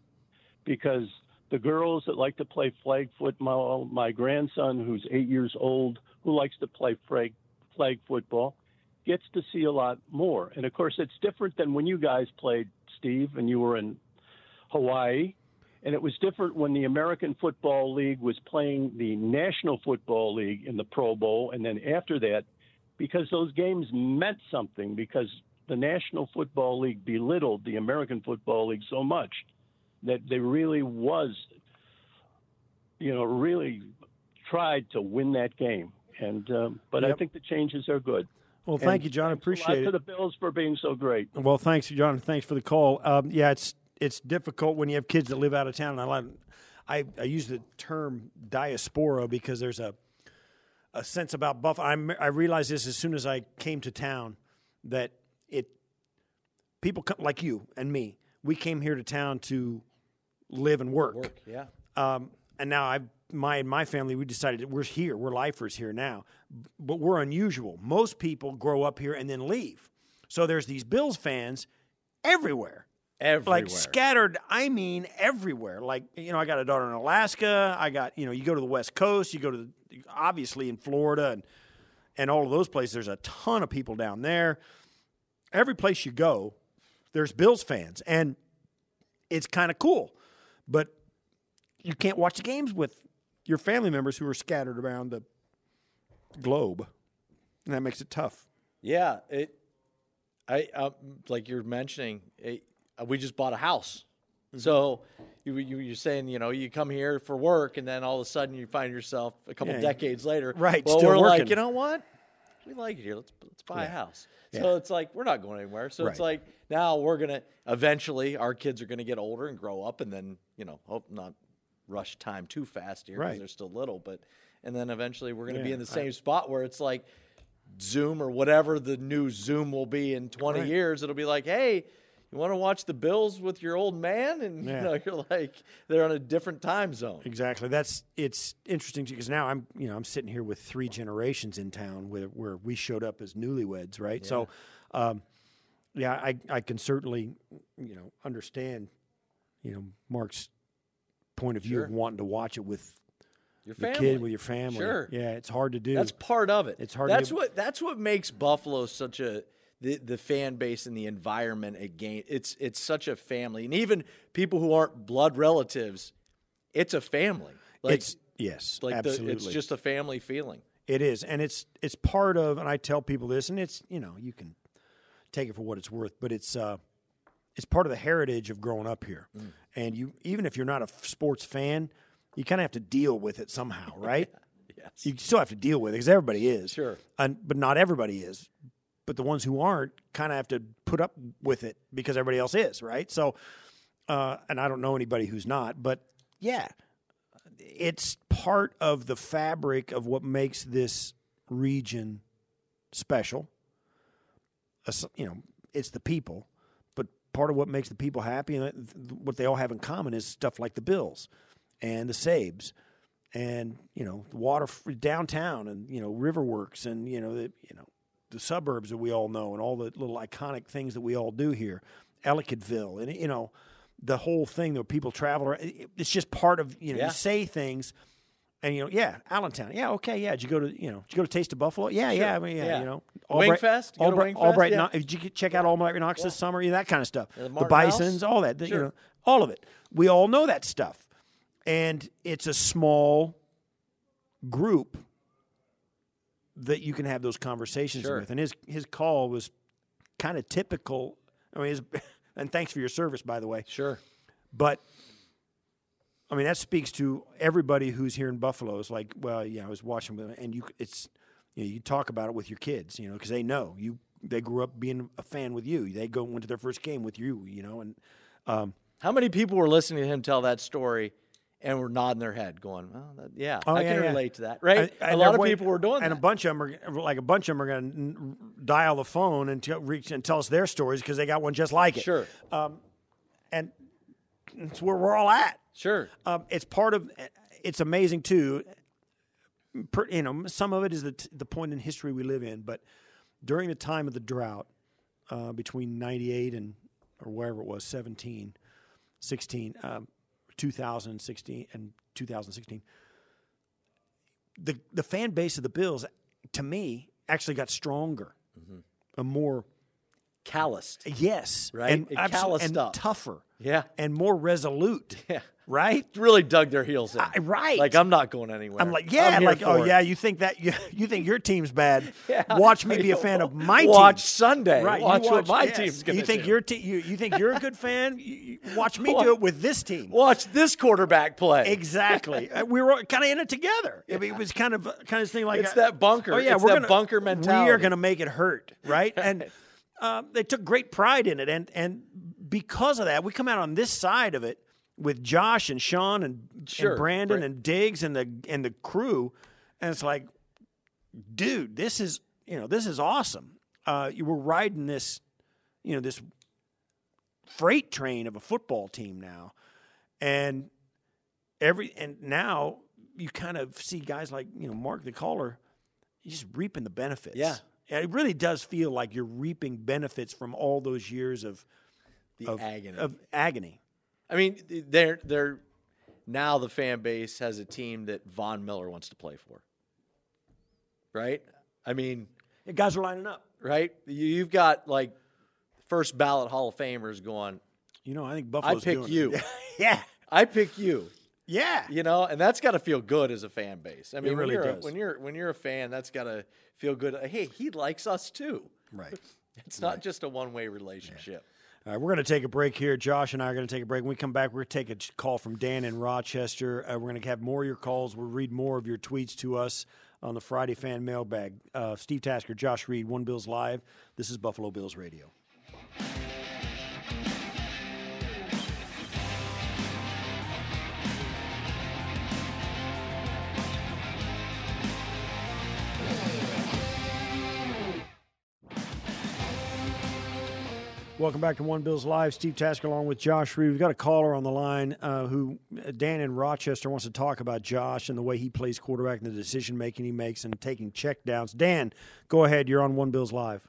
because the girls that like to play flag football, my grandson who's eight years old, who likes to play flag, flag football, gets to see a lot more. And of course, it's different than when you guys played, Steve, and you were in Hawaii. And it was different when the American Football League was playing the National Football League in the Pro Bowl. And then after that, because those games meant something, because the National Football League belittled the American Football League so much that they really was, you know, really tried to win that game. And um, but I think the changes are good. Well, thank And you, John. I thanks a lot appreciate to it. the Bills for being so great. Well, thanks, John. Thanks for the call. Um, yeah, it's it's difficult when you have kids that live out of town. And I like, I, I use the term diaspora because there's a a sense about Buffalo. I I realized this as soon as I came to town that it people come, like you and me. We came here to town to live and work. Work, yeah. Um, and now I, my and my family, we decided that we're here. We're lifers here now, but we're unusual. Most people grow up here and then leave. So there's these Bills fans everywhere, Everywhere. like scattered. I mean, everywhere. Like you know, I got a daughter in Alaska. I got you know, you go to the West Coast. You go to the, obviously in Florida and and all of those places. There's a ton of people down there. Every place you go, there's Bills fans, and it's kind of cool. But you can't watch the games with your family members who are scattered around the globe, and that makes it tough. Yeah, it. I uh, like you're mentioning. It, uh, we just bought a house, Mm-hmm. so you, you you're saying you know you come here for work and then all of a sudden you find yourself a couple Yeah. decades later. Right, Well, still we're working. like you know what, we like it here. Let's let's buy a house. So it's like we're not going anywhere. So it's like now we're gonna eventually our kids are gonna get older and grow up and then you know hope not rush time too fast here because Right. they're still little, but and then eventually we're gonna be in the I- same spot where it's like Zoom or whatever the new Zoom will be in 20 Right. years. It'll be like, hey, you want to watch the Bills with your old man? And Yeah. you know, you're like, they're on a different time zone. Exactly. That's it's interesting because now I'm you know I'm sitting here with three generations in town where where we showed up as newlyweds, right? So, um, yeah, I I can certainly you know understand you know Mark's point of view of wanting to watch it with Your your kid with your family. Sure. Yeah, it's hard to do. That's part of it. It's hard That's what that's what makes Buffalo such a the, the fan base and the environment again. It's it's such a family, and even people who aren't blood relatives, it's a family. Like, it's yes, like the, absolutely. it's just a family feeling. It is, and it's it's part of, and I tell people this, and it's you know you can take it for what it's worth, but it's uh, it's part of the heritage of growing up here, Mm. and you even if you're not a sports fan, you kind of have to deal with it somehow, right? Yes. You still have to deal with it because everybody is, Sure. and, but not everybody is. But the ones who aren't kind of have to put up with it because everybody else is, right? So, uh, and I don't know anybody who's not, but yeah, it's part of the fabric of what makes this region special. You know, it's the people, part of what makes the people happy and uh, what they all have in common is stuff like the Bills and the Sabres and you know the water downtown and you know Riverworks and you know the you know the suburbs that we all know and all the little iconic things that we all do here, Ellicottville and you know the whole thing that people travel. around. It's just part of you know Yeah. you say things. And you know, yeah, Allentown. Yeah, okay, yeah. Did you go to you know? Did you go to Taste of Buffalo? Yeah, yeah. I mean, yeah, Yeah. you know, Wingfest? You Albright, Wingfest? Albright. Yeah. Knox- Did you check out Albright Knox this summer? Yeah, that kind of stuff. the The, Bisons, House? all that. You Sure. know, all of it. We all know that stuff, and it's a small group that you can have those conversations Sure. with. And his his call was kind of typical. I mean, his, and thanks for your service, by the way. Sure. But I mean, that speaks to everybody who's here in Buffalo. It's like, well, yeah, I was watching, them, and you, it's, you know, you talk about it with your kids, you know, because they know you. They grew up being a fan with you. They go went to their first game with you, you know, and um, How many people were listening to him tell that story and were nodding their head, going, "Well, that, yeah, Oh, I yeah, can yeah. relate to that." Right? and- a lot of people were doing and that. a bunch of them are like a bunch of them are going to dial the phone and tell, reach and tell us their stories because they got one just like it. sure. and it's where we're all at. Sure. Um, it's part of. It's amazing too. Per, you know, some of it is the t- the point in history we live in, but during the time of the drought, uh, between '98 and or wherever it was, 17, 16, um, 2016, and 2016, the the fan base of the Bills, to me, actually got stronger, a more calloused. Yes, Right? and, abso- calloused and up. tougher, Yeah. and more resolute. Yeah. right. Really dug their heels in. I- right. Like I'm not going anywhere. I'm like, yeah, I'm like, oh it. yeah, you think that you, you think your team's bad? Yeah. Watch me be a fan of my team. Watch Sunday. Right, you Watch, what my yes. team's going to You think do. your te- you, you think you're a good fan? You, watch me do it with this team. Watch this quarterback play. Exactly. Uh, we were kind of in it together. I mean, it was kind of kind of thing like It's uh, that bunker. Oh yeah, It's we're that gonna, bunker mentality. We are going to make it hurt, right? And um, they took great pride in it, and and because of that, we come out on this side of it with Josh and Sean and, Sure. and Brandon Bra- and Diggs and the and the crew, and it's like, dude, this is you know this is awesome. Uh, you were riding this, you know, this freight train of a football team now, and every and now you kind of see guys like you know Mark the caller, he's just reaping the benefits. Yeah. It really does feel like you're reaping benefits from all those years of the of agony. Of agony. I mean, they're they're now the fan base has a team that Von Miller wants to play for. Right? I mean, Yeah, guys are lining up. right? You- You've got like first ballot Hall of Famers going. You know, I think Buffalo's I pick you. Yeah, I pick you. yeah. You know, and that's got to feel good as a fan base. I mean, really when you're a- when you're when you're a fan, that's got to feel good. Hey, he likes us too. Right. It's not just a one way relationship. All right, we're going to take a break here. Josh and I are going to take a break. When we come back, we're going to take a call from Dan in Rochester. Uh, we're going to have more of your calls. We'll read more of your tweets to us on the Friday Fan Mailbag. Uh, Steve Tasker, Josh Reed, One Bills Live. This is Buffalo Bills Radio. Welcome back to One Bills Live. Steve Tasker along with Josh Reed. We've got a caller on the line uh, who, Dan in Rochester, wants to talk about Josh and the way he plays quarterback and the decision making he makes and taking check downs. Dan, go ahead. You're on One Bills Live.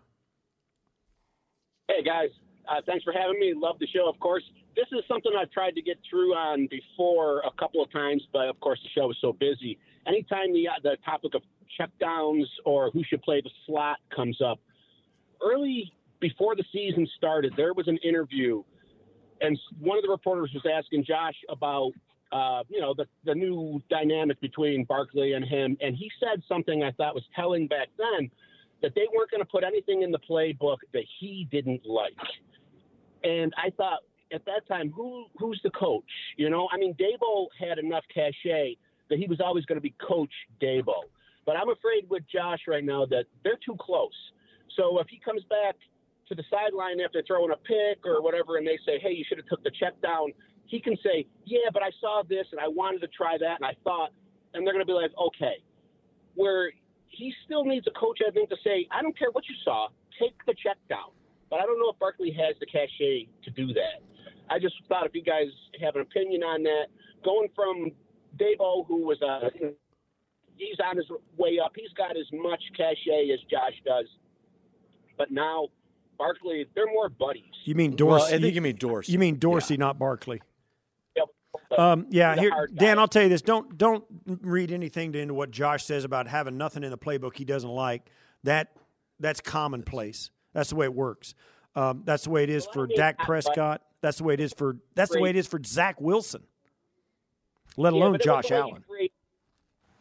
Hey guys, uh, thanks for having me. Love the show, of course. This is something I've tried to get through on before a couple of times, but of course the show is so busy. Anytime the uh, the topic of checkdowns or who should play the slot comes up, early before the season started, there was an interview, and one of the reporters was asking Josh about uh, you know the the new dynamic between Barkley and him, and he said something I thought was telling back then that they weren't going to put anything in the playbook that he didn't like. And I thought at that time, who who's the coach? You know, I mean, Daboll had enough cachet that he was always going to be Coach Daboll. But I'm afraid with Josh right now that they're too close. So if he comes back to the sideline after throwing a pick or whatever, and they say, "Hey, you should have took the check down," he can say, "Yeah, but I saw this and I wanted to try that and I thought," and they're going to be like, "Okay." Where he still needs a coach, I think, to say, "I don't care what you saw, take the check down." But I don't know if Barkley has the cachet to do that. I just thought if you guys have an opinion on that, going from Daboll, who was uh, he's on his way up, he's got as much cachet as Josh does, but now Barkley, they're more buddies. You mean Well, Dorsey? I think you mean Dorsey. You mean Dorsey, not Barkley. Yep. Um, yeah, here, Dan. guy. I'll tell you this: don't don't read anything into what Josh says about having nothing in the playbook he doesn't like. That that's commonplace. That's the way it works. Um, that's the way it is Well, I for mean, Dak Prescott. That's the way it is for that's the way it is for Zach Wilson. Let alone but it was Josh the way he Allen.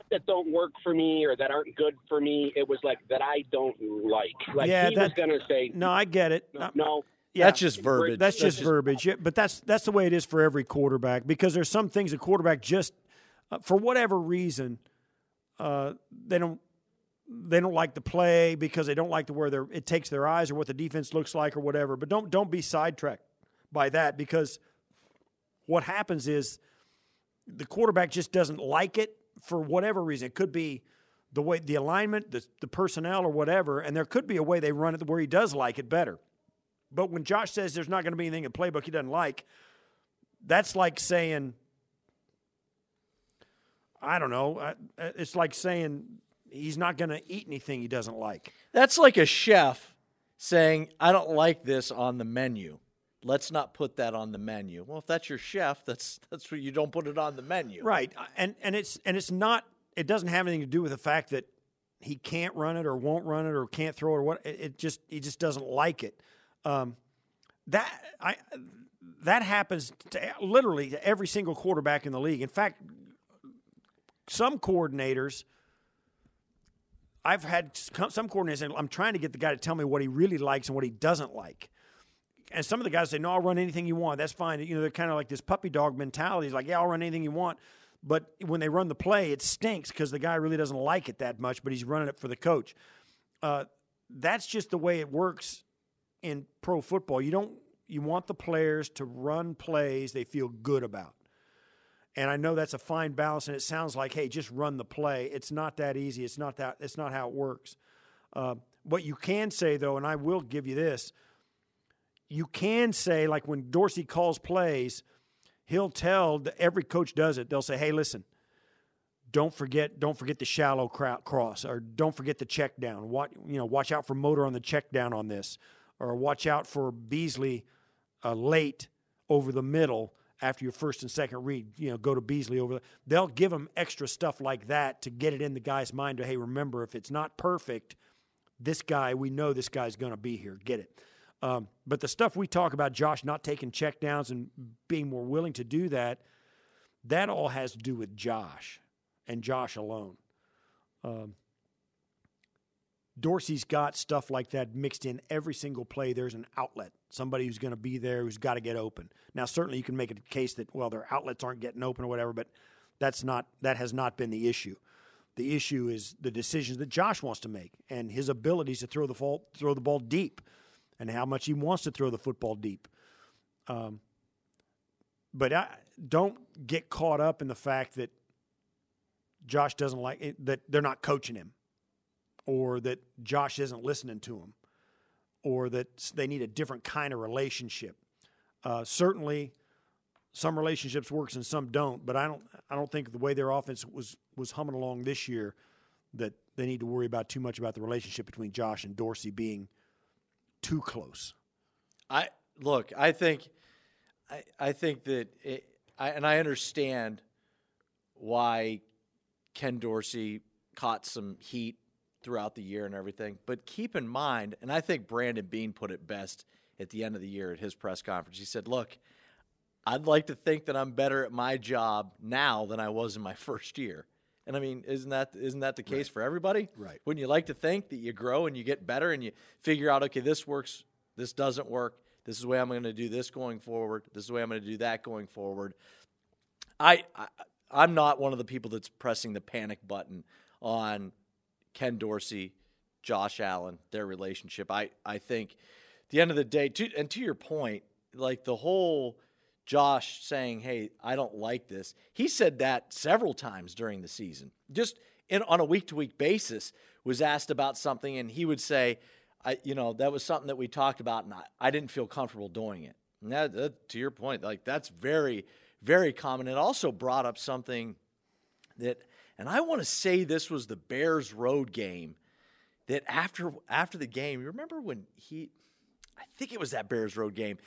Phrased That don't work for me or that aren't good for me. It was like that I don't like. Like Yeah, he was going to say, No, I get it. no, no. Yeah. That's just verbiage. That's just verbiage. Yeah, but that's that's the way it is for every quarterback because there's some things a quarterback just uh, for whatever reason uh, they don't they don't like the play because they don't like the where their it takes their eyes or what the defense looks like or whatever. But don't don't be sidetracked by that because what happens is the quarterback just doesn't like it for whatever reason. It could be the way the alignment, the, the personnel, or whatever, and there could be a way they run it where he does like it better. But when Josh says there's not going to be anything in the playbook he doesn't like, that's like saying, I don't know. It's like saying he's not going to eat anything he doesn't like. That's like a chef saying, "I don't like this on the menu. Let's not put that on the menu." Well, if that's your chef, that's that's what you don't put it on the menu. Right. And and it's and it's not it doesn't have anything to do with the fact that he can't run it or won't run it or can't throw it or what it, it just he just doesn't like it. Um, that I that happens to literally to every single quarterback in the league. In fact, some coordinators. I've had some coordinators, I'm trying to get the guy to tell me what he really likes and what he doesn't like. And some of the guys say, "No, I'll run anything you want. That's fine." You know, they're kind of like this puppy dog mentality. He's like, "Yeah, I'll run anything you want." But when they run the play, it stinks because the guy really doesn't like it that much, but he's running it for the coach. Uh, that's just the way it works in pro football. You don't you want the players to run plays they feel good about. And I know that's a fine balance, and it sounds like, hey, just run the play. It's not that easy. It's not that. It's not how it works. Uh, what you can say though, and I will give you this, you can say like when Dorsey calls plays, he'll tell every coach does it. They'll say, hey, listen, don't forget don't forget the shallow cross or don't forget the check down. Watch, you know, watch out for motor on the check down on this, or watch out for Beasley uh, late over the middle after your first and second read. You know, go to Beasley over. The, they'll give them extra stuff like that to get it in the guy's mind. To hey, remember if it's not perfect, this guy we know this guy's going to be here. Get it. Um, but the stuff we talk about, Josh not taking checkdowns and being more willing to do that, that all has to do with Josh and Josh alone. Um, Dorsey's got stuff like that mixed in every single play. There's an outlet, somebody who's going to be there who's got to get open. Now, certainly you can make a case that well, their outlets aren't getting open or whatever, but that's not that has not been the issue. The issue is the decisions that Josh wants to make and his abilities to throw the throw the ball deep, and how much he wants to throw the football deep. Um, but I, don't get caught up in the fact that Josh doesn't like it, that they're not coaching him or that Josh isn't listening to him, or that they need a different kind of relationship. Uh, certainly, some relationships works and some don't, but I don't. I don't think the way their offense was was humming along this year that they need to worry about too much about the relationship between Josh and Dorsey being too close. I look. I think. I, I think that, it, I, and I understand why Ken Dorsey caught some heat throughout the year and everything. But keep in mind, and I think Brandon Beane put it best at the end of the year at his press conference. He said, Look, I'd like to think that I'm better at my job now than I was in my first year. And I mean, isn't that isn't that the case right. for everybody? Right. Wouldn't you like to think that you grow and you get better and you figure out, okay, this works, this doesn't work, this is the way I'm going to do this going forward, this is the way I'm going to do that going forward. I, I I'm not one of the people that's pressing the panic button on Ken Dorsey, Josh Allen, their relationship. I, I think the end of the day, to, and to your point, like the whole Josh saying, "Hey, I don't like this." He said that several times during the season. Just in, on a week to week basis, was asked about something, and he would say, "I, you know, that was something that we talked about, and I, I didn't feel comfortable doing it." And that, that, to your point, like that's very, very common. It also brought up something that and I want to say this was the Bears road game that after after the game, you remember when he I think it was that Bears road game.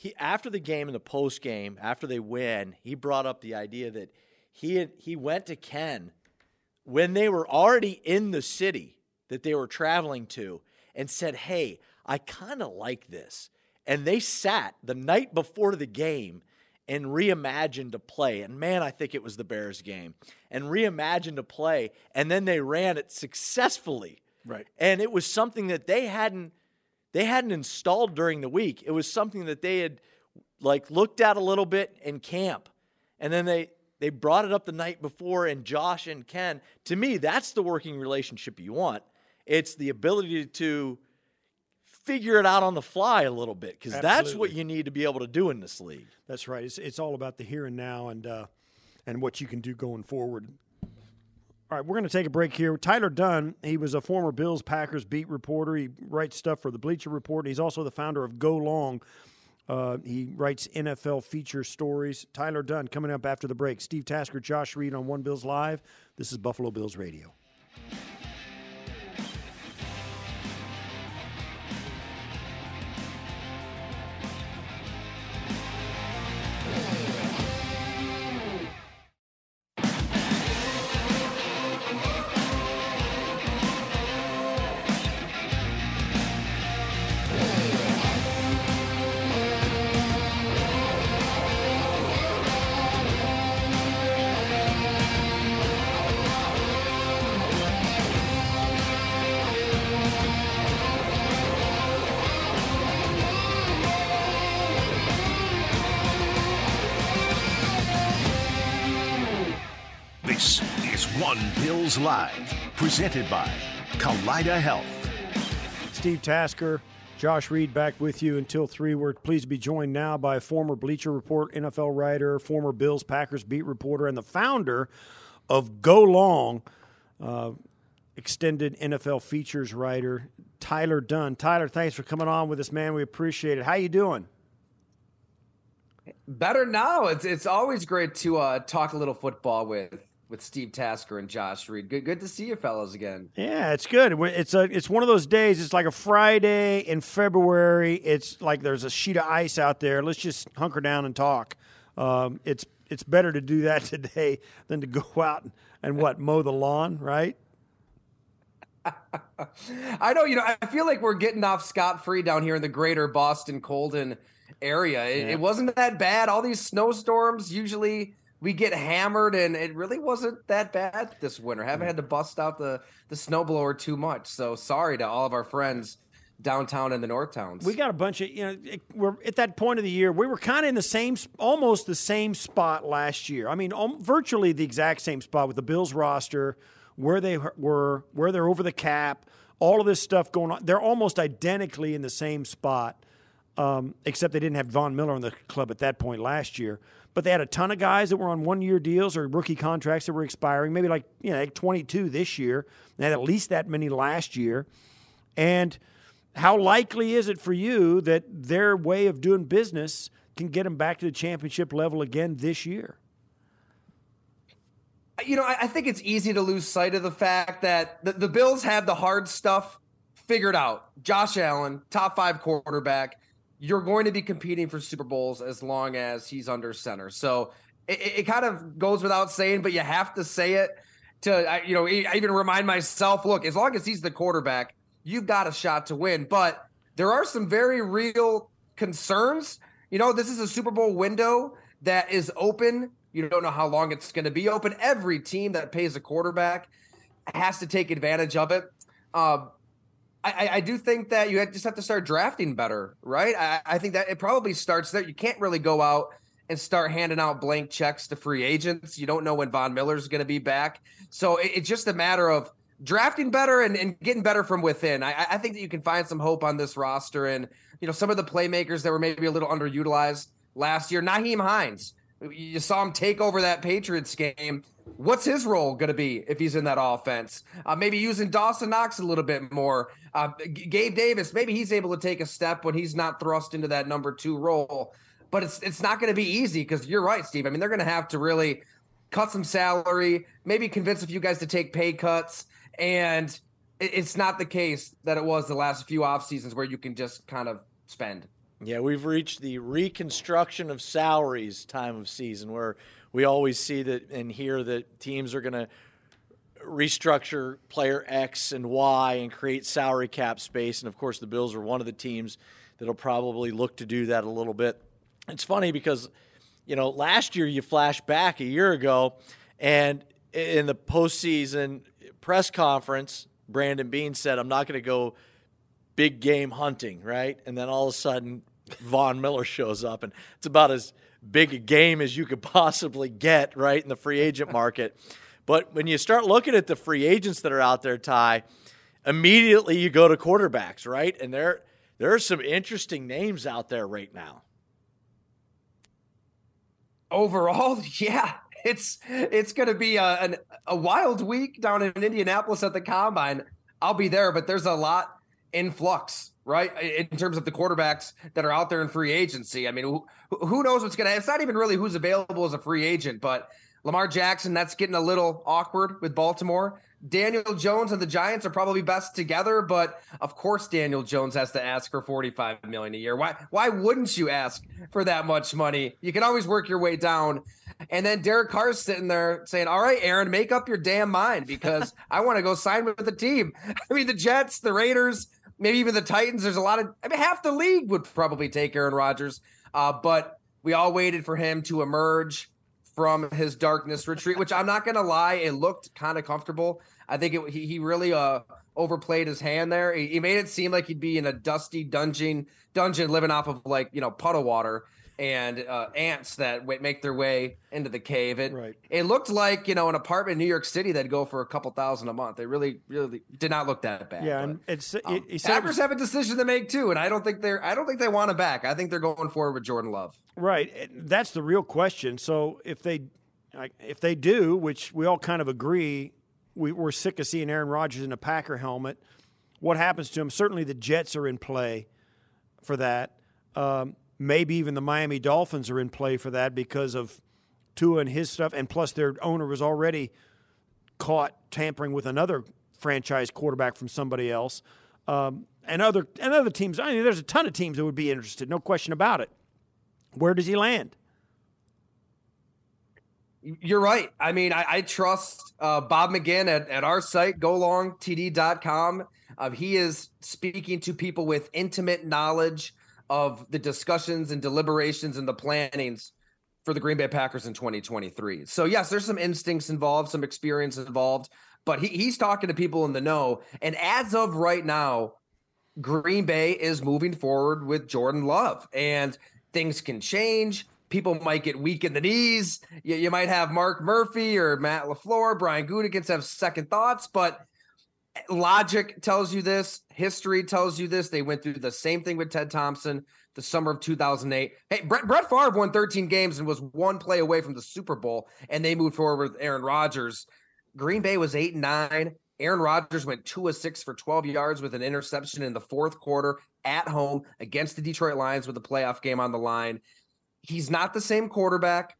He after the game and the post game, after they win, he brought up the idea that he had, he went to Ken when they were already in the city that they were traveling to and said, "Hey, I kind of like this." And they sat the night before the game and reimagined a play. And man, I think it was the Bears game. And reimagined a play. And then they ran it successfully. Right. And it was something that they hadn't they hadn't installed during the week. It was something that they had like looked at a little bit in camp. And then they they brought it up the night before and Josh and Ken, to me, that's the working relationship you want. It's the ability to figure it out on the fly a little bit because that's what you need to be able to do in this league. That's right. It's, it's all about the here and now and uh, and what you can do going forward. All right, we're going to take a break here. Tyler Dunne, he was a former Bills Packers beat reporter. He writes stuff for the Bleacher Report. He's also the founder of Go Long. Uh, he writes NFL feature stories. Tyler Dunne coming up after the break. Steve Tasker, Josh Reed on One Bills Live. This is Buffalo Bills Radio. Bills Live, presented by Kaleida Health. Steve Tasker, Josh Reed back with you until 3. We're pleased to be joined now by former Bleacher Report NFL writer, former Bills Packers beat reporter, and the founder of Go Long, uh, extended NFL features writer, Tyler Dunne. Tyler, thanks for coming on with us, man. We appreciate it. How you doing? Better now. It's it's always great to uh, talk a little football with with Steve Tasker and Josh Reed. Good good to see you fellows again. Yeah, it's good. It's a it's one of those days. It's like a Friday in February. It's like there's a sheet of ice out there. Let's just hunker down and talk. Um, it's it's better to do that today than to go out and, and what mow the lawn, right? I know. You know, I feel like we're getting off scot free down here in the greater Boston Colden area. It, yeah. it wasn't that bad. All these snowstorms usually we get hammered and it really wasn't that bad this winter. Haven't had to bust out the the snowblower too much. So sorry to all of our friends downtown and the north towns. We got a bunch of you know we're at that point of the year we were kind of in the same almost the same spot last year. I mean um, virtually the exact same spot with the Bills roster where they were where they're over the cap, all of this stuff going on. They're almost identically in the same spot. Um, except they didn't have Von Miller on the club at that point last year but they had a ton of guys that were on one year deals or rookie contracts that were expiring, maybe like, you know, like 22 this year. They had at least that many last year. And how likely is it for you that their way of doing business can get them back to the championship level again this year? You know, I think it's easy to lose sight of the fact that the, the Bills have the hard stuff figured out. Josh Allen, top five quarterback you're going to be competing for Super Bowls as long as he's under center. So it, it kind of goes without saying, but you have to say it to, you know, I even remind myself look, as long as he's the quarterback, you've got a shot to win. But there are some very real concerns. You know, this is a Super Bowl window that is open. You don't know how long it's going to be open. Every team that pays a quarterback has to take advantage of it. Uh, I, I, do think that you just have to start drafting better, right? I, I, think that it probably starts there. You can't really go out and start handing out blank checks to free agents. You don't know when Von Miller's going to be back. So it, it's just a matter of drafting better and, and getting better from within. I, I, think that you can find some hope on this roster. And, you know, some of the playmakers that were maybe a little underutilized last year, Nyheim Hines, you saw him take over that Patriots game What's his role going to be if he's in that offense? Uh, maybe using Dawson Knox a little bit more. Uh, Gabe Davis, maybe he's able to take a step when he's not thrust into that number two role. But it's it's not going to be easy because you're right, Steve. I mean, they're going to have to really cut some salary, maybe convince a few guys to take pay cuts, and it's not the case that it was the last few off seasons where you can just kind of spend. Yeah, we've reached the reconstruction of salaries time of season where we always see that and hear that teams are going to restructure player X and Y and create salary cap space. And of course, the Bills are one of the teams that'll probably look to do that a little bit. It's funny because, you know, last year you flash back a year ago, and in the postseason press conference, Brandon Beane said, I'm not going to go big game hunting, right? And then all of a sudden, Von Miller shows up, and it's about as big a game as you could possibly get, right, in the free agent market. But when you start looking at the free agents that are out there, Ty, immediately you go to quarterbacks, right? And there there are some interesting names out there right now. Overall, yeah, it's it's going to be a, an, a wild week down in Indianapolis at the combine. I'll be there, but there's a lot in flux right? In terms of the quarterbacks that are out there in free agency. I mean, who, who knows what's going to, it's not even really who's available as a free agent, but Lamar Jackson, that's getting a little awkward with Baltimore. Daniel Jones and the Giants are probably best together, but of course Daniel Jones has to ask for 45 million a year. Why why wouldn't you ask for that much money? You can always work your way down. And then Derek Carr's sitting there saying, All right, Aaron, make up your damn mind because I want to go sign with the team. I mean, the Jets, the Raiders, maybe even the Titans. There's a lot of, I mean, half the league would probably take Aaron Rodgers. Uh, but we all waited for him to emerge from his darkness retreat, which I'm not going to lie, it looked kind of comfortable. I think it, he, he really uh, overplayed his hand there. He, he, made it seem like he'd be in a dusty dungeon, dungeon living off of like, you know, puddle water. And uh, ants that w- make their way into the cave. It Right. it looked like you know an apartment in New York City that'd go for a couple thousand a month. It really really did not look that bad. Yeah, but, and it's um, it, it Packers have a decision to make too, and I don't think they're I don't think they want him back. I think they're going forward with Jordan Love. Right. That's the real question. So if they if they do, which we all kind of agree, we, we're sick of seeing Aaron Rodgers in a Packer helmet. What happens to him? Certainly the Jets are in play for that. Um, maybe even the Miami Dolphins are in play for that because of Tua and his stuff, and plus their owner was already caught tampering with another franchise quarterback from somebody else. Um, and other and other teams. I mean, there's a ton of teams that would be interested, no question about it. Where does he land? You're right. I mean, I, I trust uh, Bob McGinn at, at our site, golongtd.com. Uh, he is speaking to people with intimate knowledge of the discussions and deliberations and the plannings for the Green Bay Packers in 2023. So, yes, there's some instincts involved, some experience involved, but he, he's talking to people in the know. And as of right now, Green Bay is moving forward with Jordan Love, and things can change. People might get weak in the knees. You, you might have Mark Murphy or Matt LaFleur, Brian Gutekunst have second thoughts, but logic tells you this. History tells you this. They went through the same thing with Ted Thompson the summer of 2008. Hey, Brett, Brett Favre won 13 games and was one play away from the Super Bowl, and they moved forward with Aaron Rodgers. Green Bay was eight and nine. Aaron Rodgers went two of six for 12 yards with an interception in the fourth quarter at home against the Detroit Lions with a playoff game on the line. He's not the same quarterback.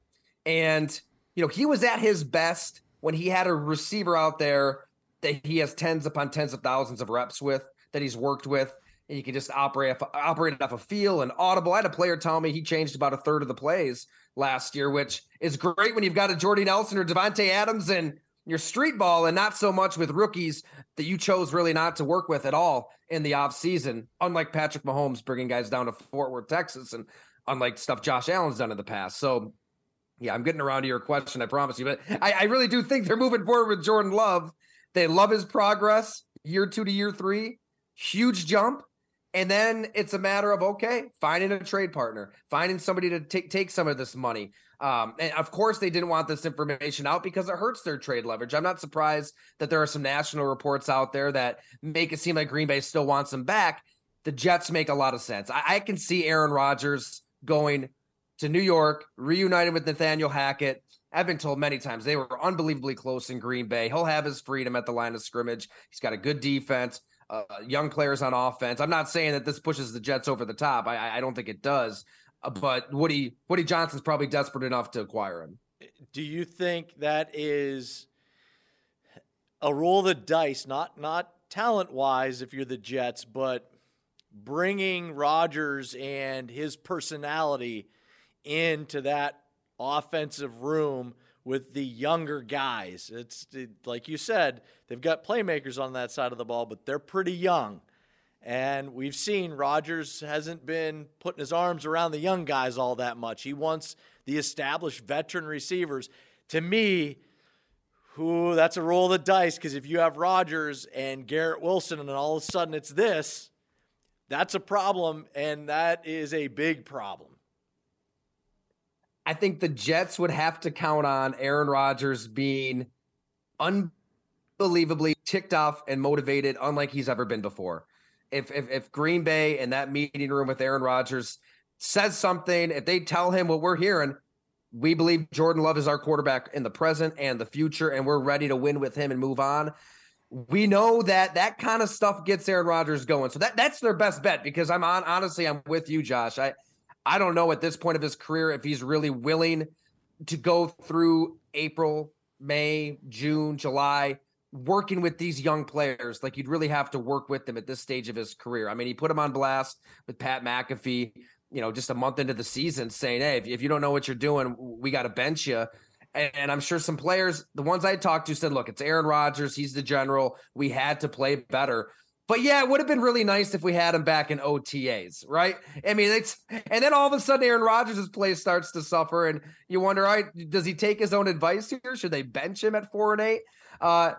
And, you know, he was at his best when he had a receiver out there that he has tens upon tens of thousands of reps with, that he's worked with. And you can just operate operate off a feel and audible. I had a player tell me he changed about a third of the plays last year, which is great when you've got a Jordy Nelson or Davante Adams and your street ball and not so much with rookies that you chose really not to work with at all in the offseason, unlike Patrick Mahomes bringing guys down to Fort Worth, Texas, and unlike stuff Josh Allen's done in the past. So, yeah, I'm getting around to your question, I promise you. But I, I really do think they're moving forward with Jordan Love. They love his progress year two to year three, huge jump. And then it's a matter of okay, finding a trade partner, finding somebody to take take some of this money. Um, and of course, they didn't want this information out because it hurts their trade leverage. I'm not surprised that there are some national reports out there that make it seem like Green Bay still wants him back. The Jets make a lot of sense. I, I can see Aaron Rodgers going to New York, reunited with Nathaniel Hackett. I've been told many times they were unbelievably close in Green Bay. He'll have his freedom at the line of scrimmage. He's got a good defense uh, young players on offense. I'm not saying that this pushes the Jets over the top. I, I don't think it does. Uh, but Woody Woody Johnson's probably desperate enough to acquire him. Do you think that is a roll of the dice, not not talent wise if you're the Jets, but bringing Rodgers and his personality into that offensive room with the younger guys. It's it, like you said, they've got playmakers on that side of the ball, but they're pretty young. And we've seen Rodgers hasn't been putting his arms around the young guys all that much. He wants the established veteran receivers. To me, who that's a roll of the dice because if you have Rodgers and Garrett Wilson and all of a sudden it's this, that's a problem, and that is a big problem. I think the Jets would have to count on Aaron Rodgers being unbelievably ticked off and motivated, unlike he's ever been before. If if, if Green Bay in that meeting room with Aaron Rodgers says something, if they tell him what we're hearing, we believe Jordan Love is our quarterback in the present and the future, and we're ready to win with him and move on. We know that that kind of stuff gets Aaron Rodgers going. So that that's their best bet because I'm on honestly, I'm with you, Josh. I I don't know at this point of his career if he's really willing to go through April, May, June, July, working with these young players. Like you'd really have to work with them at this stage of his career. I mean, he put him on blast with Pat McAfee, you know, just a month into the season, saying, "Hey, if, if you don't know what you're doing, we got to bench you." And, and I'm sure some players, the ones I talked to, said, "Look, it's Aaron Rodgers. He's the general. We had to play better." But yeah, it would have been really nice if we had him back in OTAs, right? I mean, it's and then all of a sudden Aaron Rodgers' play starts to suffer, and you wonder, all right, does he take his own advice here? Should they bench him at four and eight? Uh,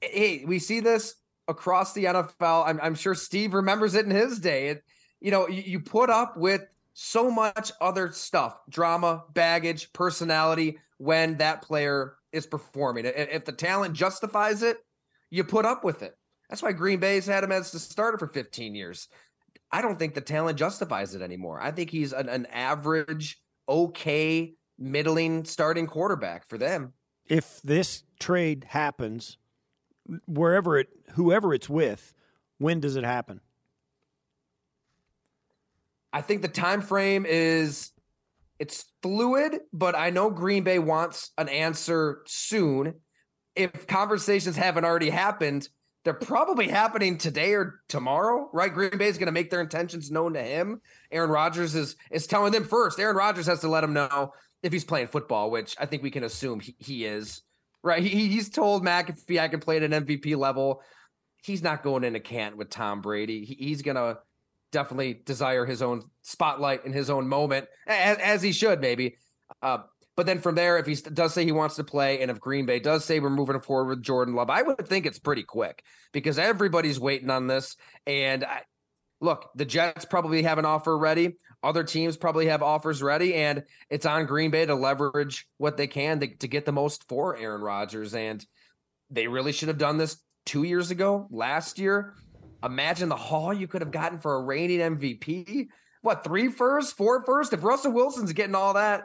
hey, we see this across the NFL. I'm, I'm sure Steve remembers it in his day. It, you know, you, you put up with so much other stuff, drama, baggage, personality when that player is performing. If the talent justifies it, you put up with it. That's why Green Bay's had him as the starter for 15 years. I don't think the talent justifies it anymore. I think he's an, an average, okay, middling starting quarterback for them. If this trade happens, wherever it, whoever it's with, when does it happen? I think the time frame is it's fluid, but I know Green Bay wants an answer soon. If conversations haven't already happened, they're probably happening today or tomorrow, right? Green Bay is going to make their intentions known to him. Aaron Rodgers is is telling them first. Aaron Rodgers has to let him know if he's playing football, which I think we can assume he, he is. Right? He, he's told McAfee I can play at an MVP level. He's not going into Canton with Tom Brady. He, he's going to definitely desire his own spotlight in his own moment, as, as he should, maybe. Uh, but then from there, if he does say he wants to play, and if Green Bay does say we're moving forward with Jordan Love, I would think it's pretty quick because everybody's waiting on this. And I, look, the Jets probably have an offer ready. Other teams probably have offers ready, and it's on Green Bay to leverage what they can to, to get the most for Aaron Rodgers. And they really should have done this two years ago, last year. Imagine the haul you could have gotten for a reigning MVP. What three first, four first? If Russell Wilson's getting all that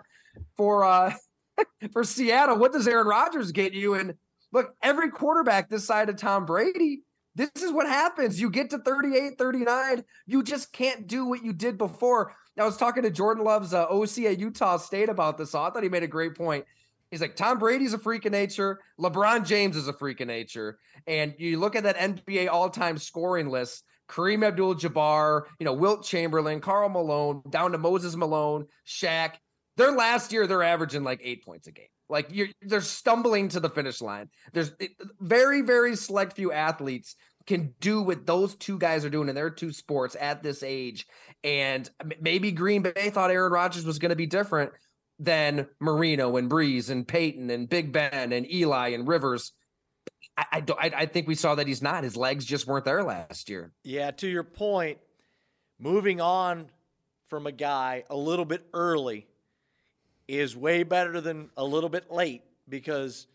for uh for Seattle, what does Aaron Rodgers get you? And look, every quarterback this side of Tom Brady, this is what happens. You get to 38, 39, you just can't do what you did before. I was talking to Jordan Love's uh, OC at Utah State about this. So I thought he made a great point. He's like, Tom Brady's a freak of nature. LeBron James is a freak of nature. And you look at that NBA all time scoring list Kareem Abdul Jabbar, you know, Wilt Chamberlain, Karl Malone, down to Moses Malone, Shaq. Their last year, they're averaging like eight points a game. Like you're, they're stumbling to the finish line. There's very, very select few athletes can do what those two guys are doing in their two sports at this age. And maybe Green Bay thought Aaron Rodgers was going to be different, than Marino and Brees and Peyton and Big Ben and Eli and Rivers. I, I don't. I, I think we saw that he's not. His legs just weren't there last year. Yeah, to your point, moving on from a guy a little bit early is way better than a little bit late because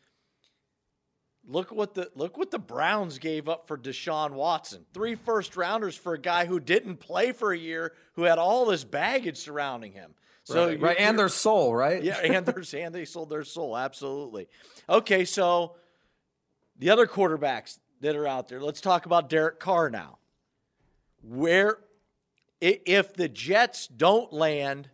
look what the look what the Browns gave up for Deshaun Watson. Three first rounders for a guy who didn't play for a year, who had all this baggage surrounding him. So right, right. and their soul, right? Yeah, and their and they sold their soul, absolutely. Okay, so the other quarterbacks that are out there. Let's talk about Derek Carr now. Where if the Jets don't land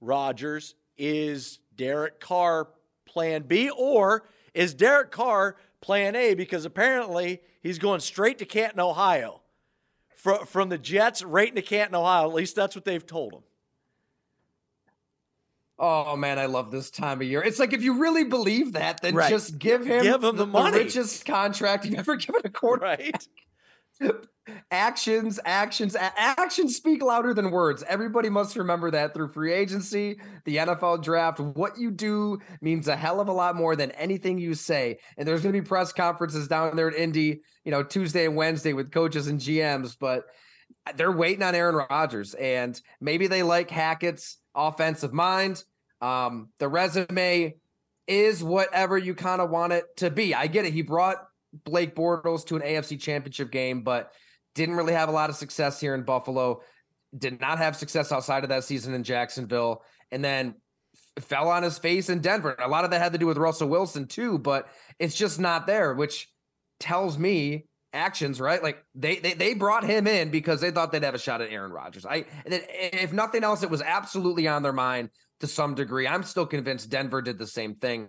Rodgers, is Derek Carr plan B or is Derek Carr plan A because apparently he's going straight to Canton, Ohio. From, from the Jets right into Canton, Ohio. At least that's what they've told him. Oh man, I love this time of year. It's like if you really believe that, then right. just give him, give him the, the, money. the richest contract you've ever given a quarterback. Right. Actions, actions, actions speak louder than words. Everybody must remember that through free agency, the NFL draft. What you do means a hell of a lot more than anything you say. And there's going to be press conferences down there at Indy, you know, Tuesday and Wednesday with coaches and GMs, but they're waiting on Aaron Rodgers, and maybe they like Hackett's offensive mind. Um, the resume is whatever you kind of want it to be. I get it. He brought Blake Bortles to an AFC championship game, but didn't really have a lot of success here in Buffalo. Did not have success outside of that season in Jacksonville. And then f- fell on his face in Denver. A lot of that had to do with Russell Wilson too, but it's just not there, which tells me actions, right? Like they, they they brought him in because they thought they'd have a shot at Aaron Rodgers. I if nothing else, it was absolutely on their mind to some degree. I'm still convinced Denver did the same thing.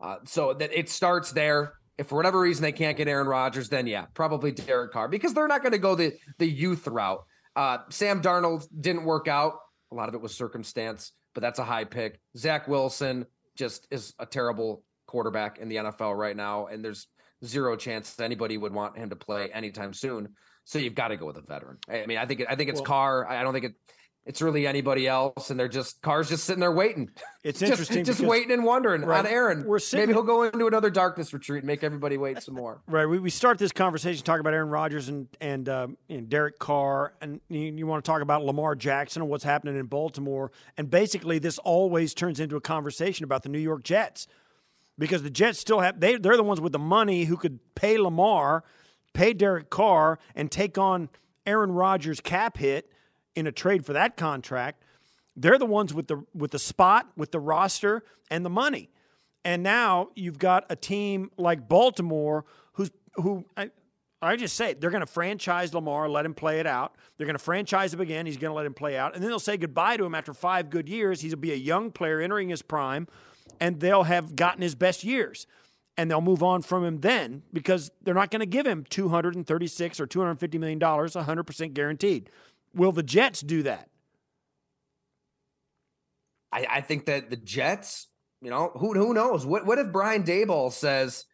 Uh, so that it starts there. If for whatever reason they can't get Aaron Rodgers, then yeah, probably Derek Carr because they're not going to go the the youth route. Uh, Sam Darnold didn't work out. A lot of it was circumstance, but that's a high pick. Zach Wilson just is a terrible quarterback in the NFL right now, and there's zero chance anybody would want him to play anytime soon. So you've got to go with a veteran. I mean, I think I think it's well, Carr. I don't think it. It's really anybody else, and they're just cars just sitting there waiting. It's just, interesting just because- waiting and wondering Right. on Aaron. We're sitting- Maybe he'll go into another darkness retreat and make everybody wait some more. Right. We, we start this conversation talking about Aaron Rodgers and and, um, and Derek Carr, and you, you want to talk about Lamar Jackson and what's happening in Baltimore. And basically, this always turns into a conversation about the New York Jets because the Jets still have they they're the ones with the money who could pay Lamar, pay Derek Carr, and take on Aaron Rodgers' cap hit in a trade for that contract. They're the ones with the with the spot, with the roster, and the money. And now you've got a team like Baltimore who's who I, I just say they're going to franchise Lamar, let him play it out. They're going to franchise him again. He's going to let him play out, and then they'll say goodbye to him after five good years. He'll be a young player entering his prime, and they'll have gotten his best years, and they'll move on from him then because they're not going to give him two hundred and thirty-six or two hundred fifty million dollars, hundred percent guaranteed. Will the Jets do that? I, I think that the Jets, you know, who who knows? What what if Brian Daboll says,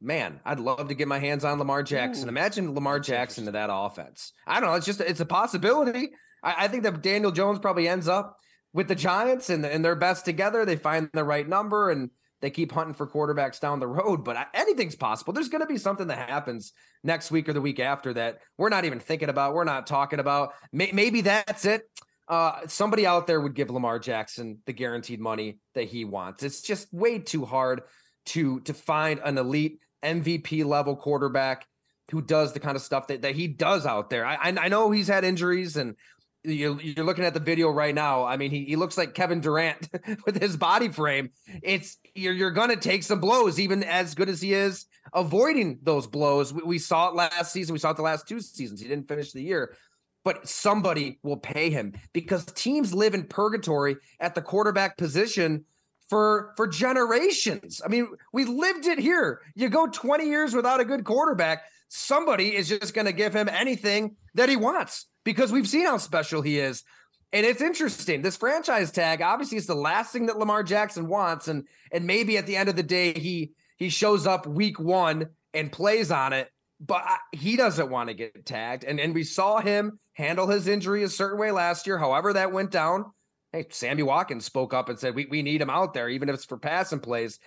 "Man, I'd love to get my hands on Lamar Jackson." Imagine Lamar Jackson to that offense. I don't know. It's just it's a possibility. I, I think that Daniel Jones probably ends up with the Giants and and their best together. They find the right number and they keep hunting for quarterbacks down the road. But anything's possible. There's going to be something that happens next week or the week after that we're not even thinking about. We're not talking about. May, maybe that's it uh, somebody out there would give Lamar Jackson the guaranteed money that he wants. It's just way too hard to to find an elite MVP level quarterback who does the kind of stuff that, that he does out there. I I, I know he's had injuries and. You're, you're looking at the video right now. I mean, he, he looks like Kevin Durant with his body frame. It's you're you're gonna take some blows, even as good as he is avoiding those blows. We, we saw it last season. We saw it the last two seasons. He didn't finish the year, but somebody will pay him because teams live in purgatory at the quarterback position for for generations. I mean, we lived it here. You go 20 years without a good quarterback, somebody is just going to give him anything that he wants because we've seen how special he is. And it's interesting. This franchise tag obviously is the last thing that Lamar Jackson wants and and maybe at the end of the day he he shows up week 1 and plays on it but I, he doesn't want to get tagged. And and we saw him handle his injury a certain way last year. However, that went down. Hey, Sammy Watkins spoke up and said, we, we need him out there, even if it's for passing plays.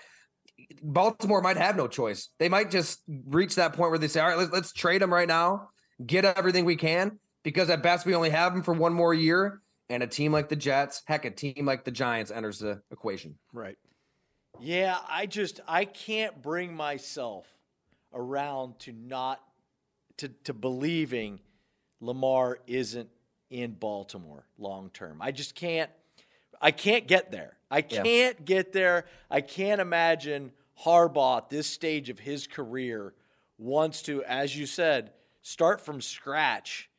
Baltimore might have no choice. They might just reach that point where they say, all right, let's, let's trade him right now, get everything we can, because at best we only have him for one more year. And a team like the Jets, heck, a team like the Giants enters the equation. Right. Yeah, I just I can't bring myself around to not to to believing Lamar isn't in Baltimore long term. I just can't I can't get there. I can't get there. I can't imagine Harbaugh at this stage of his career wants to, as you said, start from scratch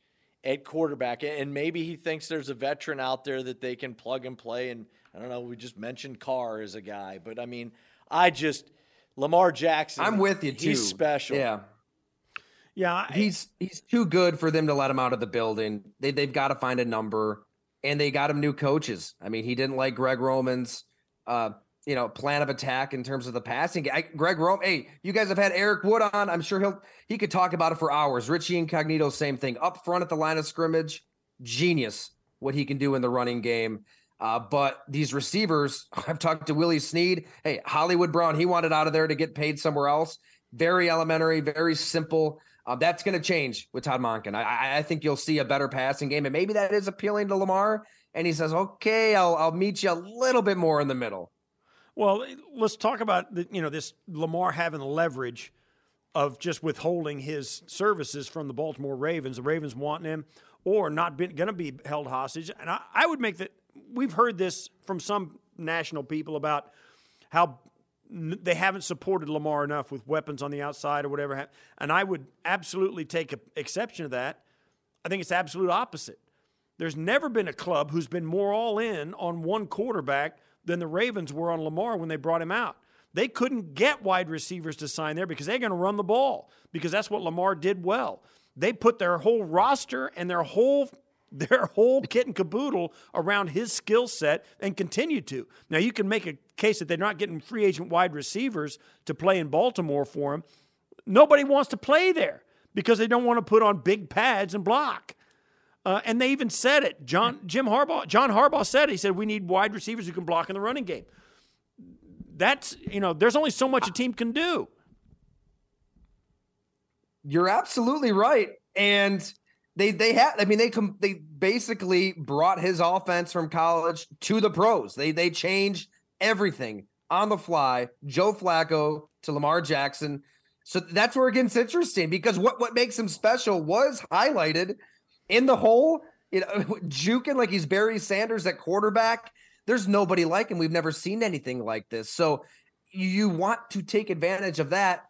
at quarterback. And maybe he thinks there's a veteran out there that they can plug and play. And I don't know, we just mentioned Carr as a guy, but I mean, I just Lamar Jackson. I'm with you too. He's special. Yeah. Yeah. I- he's he's too good for them to let him out of the building. They they've got to find a number, and they got him new coaches. I mean, he didn't like Greg Roman's, uh, you know, plan of attack in terms of the passing. I, Greg Rome, hey, you guys have had Eric Wood on. I'm sure he'll he could talk about it for hours. Richie Incognito, same thing. Up front at the line of scrimmage, genius what he can do in the running game. Uh, but these receivers, I've talked to Willie Snead. Hey, Hollywood Brown, he wanted out of there to get paid somewhere else. Very elementary, very simple. Uh, that's going to change with Todd Monken. I- I, think you'll see a better passing game, and maybe that is appealing to Lamar. And he says, "Okay, I'll I'll meet you a little bit more in the middle." Well, let's talk about the, you know this Lamar having the leverage of just withholding his services from the Baltimore Ravens. The Ravens wanting him or not going to be held hostage. And I, I would make that we've heard this from some national people about how they haven't supported Lamar enough with weapons on the outside or whatever. And I would absolutely take exception to that. I think it's the absolute opposite. There's never been a club who's been more all in on one quarterback than the Ravens were on Lamar when they brought him out. They couldn't get wide receivers to sign there because they're going to run the ball because that's what Lamar did well. They put their whole roster and their whole their whole kit and caboodle around his skill set and continue to. Now you can make a case that they're not getting free agent wide receivers to play in Baltimore for him. Nobody wants to play there because they don't want to put on big pads and block. Uh, and they even said it. John Jim Harbaugh, John Harbaugh said it. He said we need wide receivers who can block in the running game. That's you know, there's only so much a team can do. You're absolutely right, and they they had. I mean, they com- they basically brought his offense from college to the pros. They they changed everything on the fly. Joe Flacco to Lamar Jackson. So that's where it gets interesting because what what makes him special was highlighted in the hole. You know, juking like he's Barry Sanders at quarterback. There's nobody like him. We've never seen anything like this. So you want to take advantage of that.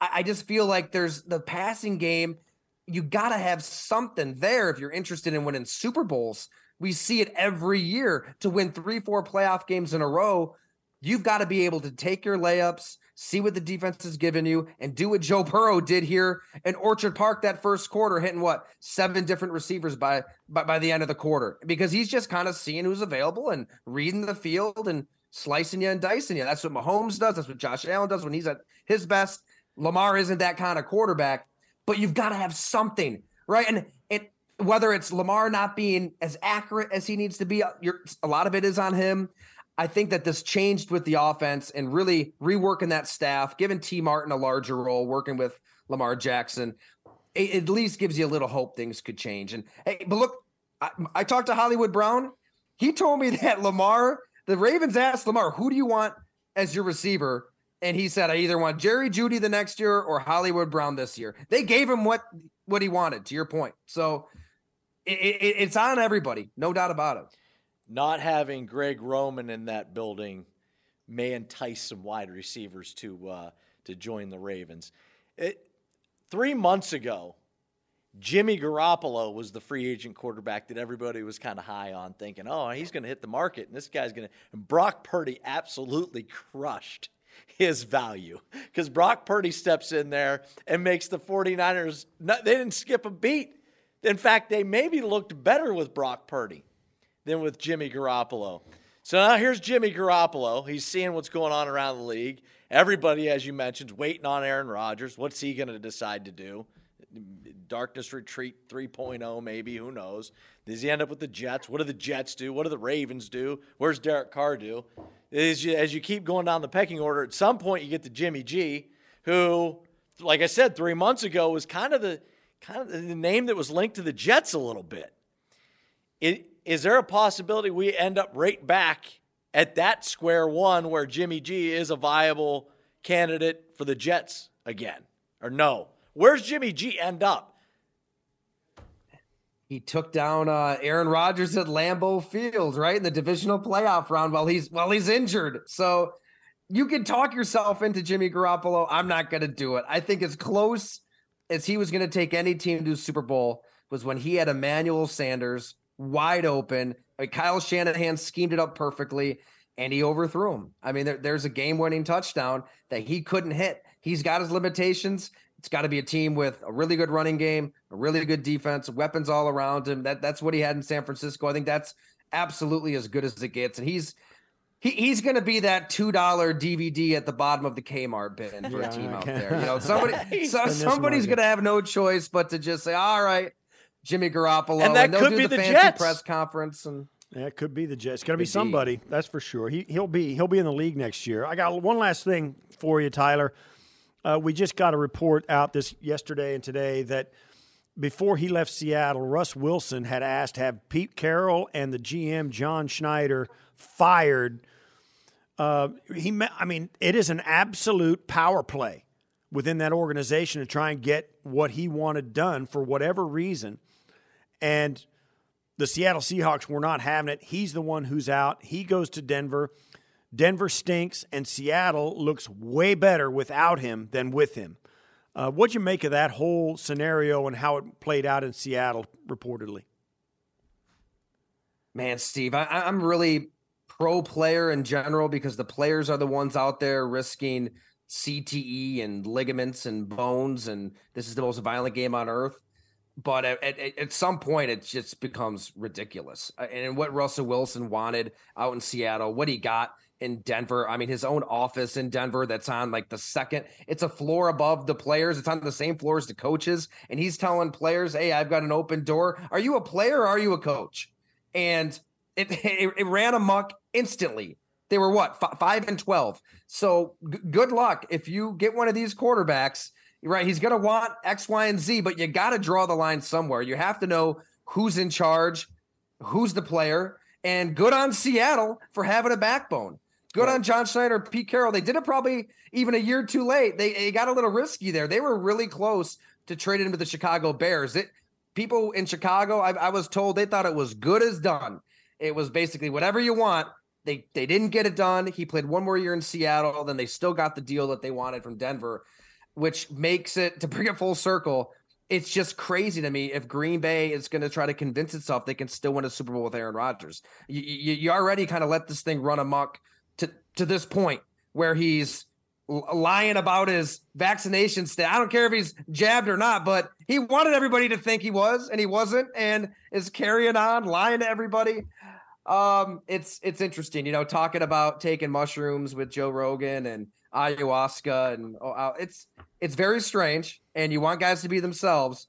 I, just feel like there's the passing game. You got to have something there if you're interested in winning Super Bowls. We see it every year to win three, four playoff games in a row. You've got to be able to take your layups, see what the defense has given you, and do what Joe Burrow did here in Orchard Park that first quarter, hitting what seven different receivers by by, by the end of the quarter because he's just kind of seeing who's available and reading the field and slicing you and dicing you. That's what Mahomes does. That's what Josh Allen does when he's at his best. Lamar isn't that kind of quarterback, but you've got to have something, right? And it whether it's Lamar not being as accurate as he needs to be, uh, a lot of it is on him. I think that this changed with the offense and really reworking that staff, giving Tee Martin a larger role, working with Lamar Jackson. It at least gives you a little hope things could change. And hey, but look, I, I talked to Hollywood Brown. He told me that Lamar, the Ravens asked Lamar, who do you want as your receiver? And he said, I either want Jerry Jeudy the next year or Hollywood Brown this year. They gave him what what he wanted, to your point. So it, it, it's on everybody, no doubt about it not having Greg Roman in that building may entice some wide receivers to uh, to join the Ravens. It, three months ago, Jimmy Garoppolo was the free agent quarterback that everybody was kind of high on, thinking, "Oh, he's going to hit the market, and this guy's going to." Brock Purdy absolutely crushed his value because Brock Purdy steps in there and makes the 49ers. They didn't skip a beat. In fact, they maybe looked better with Brock Purdy than with Jimmy Garoppolo. So now here's Jimmy Garoppolo. He's seeing what's going on around the league. Everybody, as you mentioned, waiting on Aaron Rodgers. What's he going to decide to do? Darkness Retreat 3.0, maybe. Who knows? Does he end up with the Jets? What do the Jets do? What do the Ravens do? Where's Derek Carr do? As you, as you keep going down the pecking order, at some point you get to Jimmy G, who, like I said, three months ago was kind of the kind of the name that was linked to the Jets a little bit. It, is there a possibility we end up right back at that square one where Jimmy G is a viable candidate for the Jets again? Or no? Where's Jimmy G end up? He took down uh, Aaron Rodgers at Lambeau Field, right in the divisional playoff round while he's while he's injured. So you can talk yourself into Jimmy Garoppolo. I'm not going to do it. I think as close as he was going to take any team to a Super Bowl was when he had Emmanuel Sanders wide open. I mean, Kyle Shanahan schemed it up perfectly and he overthrew him. I mean, there, there's a game winning touchdown that he couldn't hit. He's got his limitations. It's got to be a team with a really good running game, a really good defense, weapons all around him. That that's what he had in San Francisco. I think that's absolutely as good as it gets. And he's he, he's going to be that two dollar DVD at the bottom of the Kmart bin for yeah, a team out there. You know, somebody so, somebody's going to have no choice but to just say, "All right, Jimmy Garoppolo, and that and could be the, the Jets press conference, and yeah, it could be the Jets. It's going to be somebody, that's for sure. He he'll be he'll be in the league next year. I got one last thing for you, Tyler. Uh, we just got a report out this yesterday and today that before he left Seattle, Russ Wilson had asked to have Pete Carroll and the GM John Schneider fired. Uh, he, I mean, it is an absolute power play within that organization to try and get what he wanted done for whatever reason. And the Seattle Seahawks were not having it. He's the one who's out. He goes to Denver. Denver stinks, and Seattle looks way better without him than with him. Uh, what'd you make of that whole scenario and how it played out in Seattle, reportedly? Man, Steve, I, I'm really pro player in general because the players are the ones out there risking CTE and ligaments and bones, and this is the most violent game on earth but at, at, at, some point it just becomes ridiculous. Uh, and what Russell Wilson wanted out in Seattle, what he got, in Denver. I mean, his own office in Denver that's on like the second, it's a floor above the players. It's on the same floor as the coaches. And he's telling players, Hey, I've got an open door. Are you a player or are you a coach? And it, it, it ran amok instantly. They were what, f- five and 12. So g- good luck. If you get one of these quarterbacks, right, he's going to want X, Y, and Z, but you got to draw the line somewhere. You have to know who's in charge, who's the player. And good on Seattle for having a backbone. Good right. on John Schneider, Pete Carroll. They did it probably even a year too late. They, they got a little risky there. They were really close to trading with the Chicago Bears. It people in Chicago, I, I was told they thought it was good as done. It was basically whatever you want. They they didn't get it done. He played one more year in Seattle, then they still got the deal that they wanted from Denver, which makes it to bring it full circle. It's just crazy to me if Green Bay is going to try to convince itself they can still win a Super Bowl with Aaron Rodgers. You, you, you already kind of let this thing run amok to to this point where he's lying about his vaccination stat. I don't care if he's jabbed or not, but he wanted everybody to think he was and he wasn't and is carrying on lying to everybody. Um it's it's interesting, you know, talking about taking mushrooms with Joe Rogan and ayahuasca and oh, uh, it's it's very strange and you want guys to be themselves,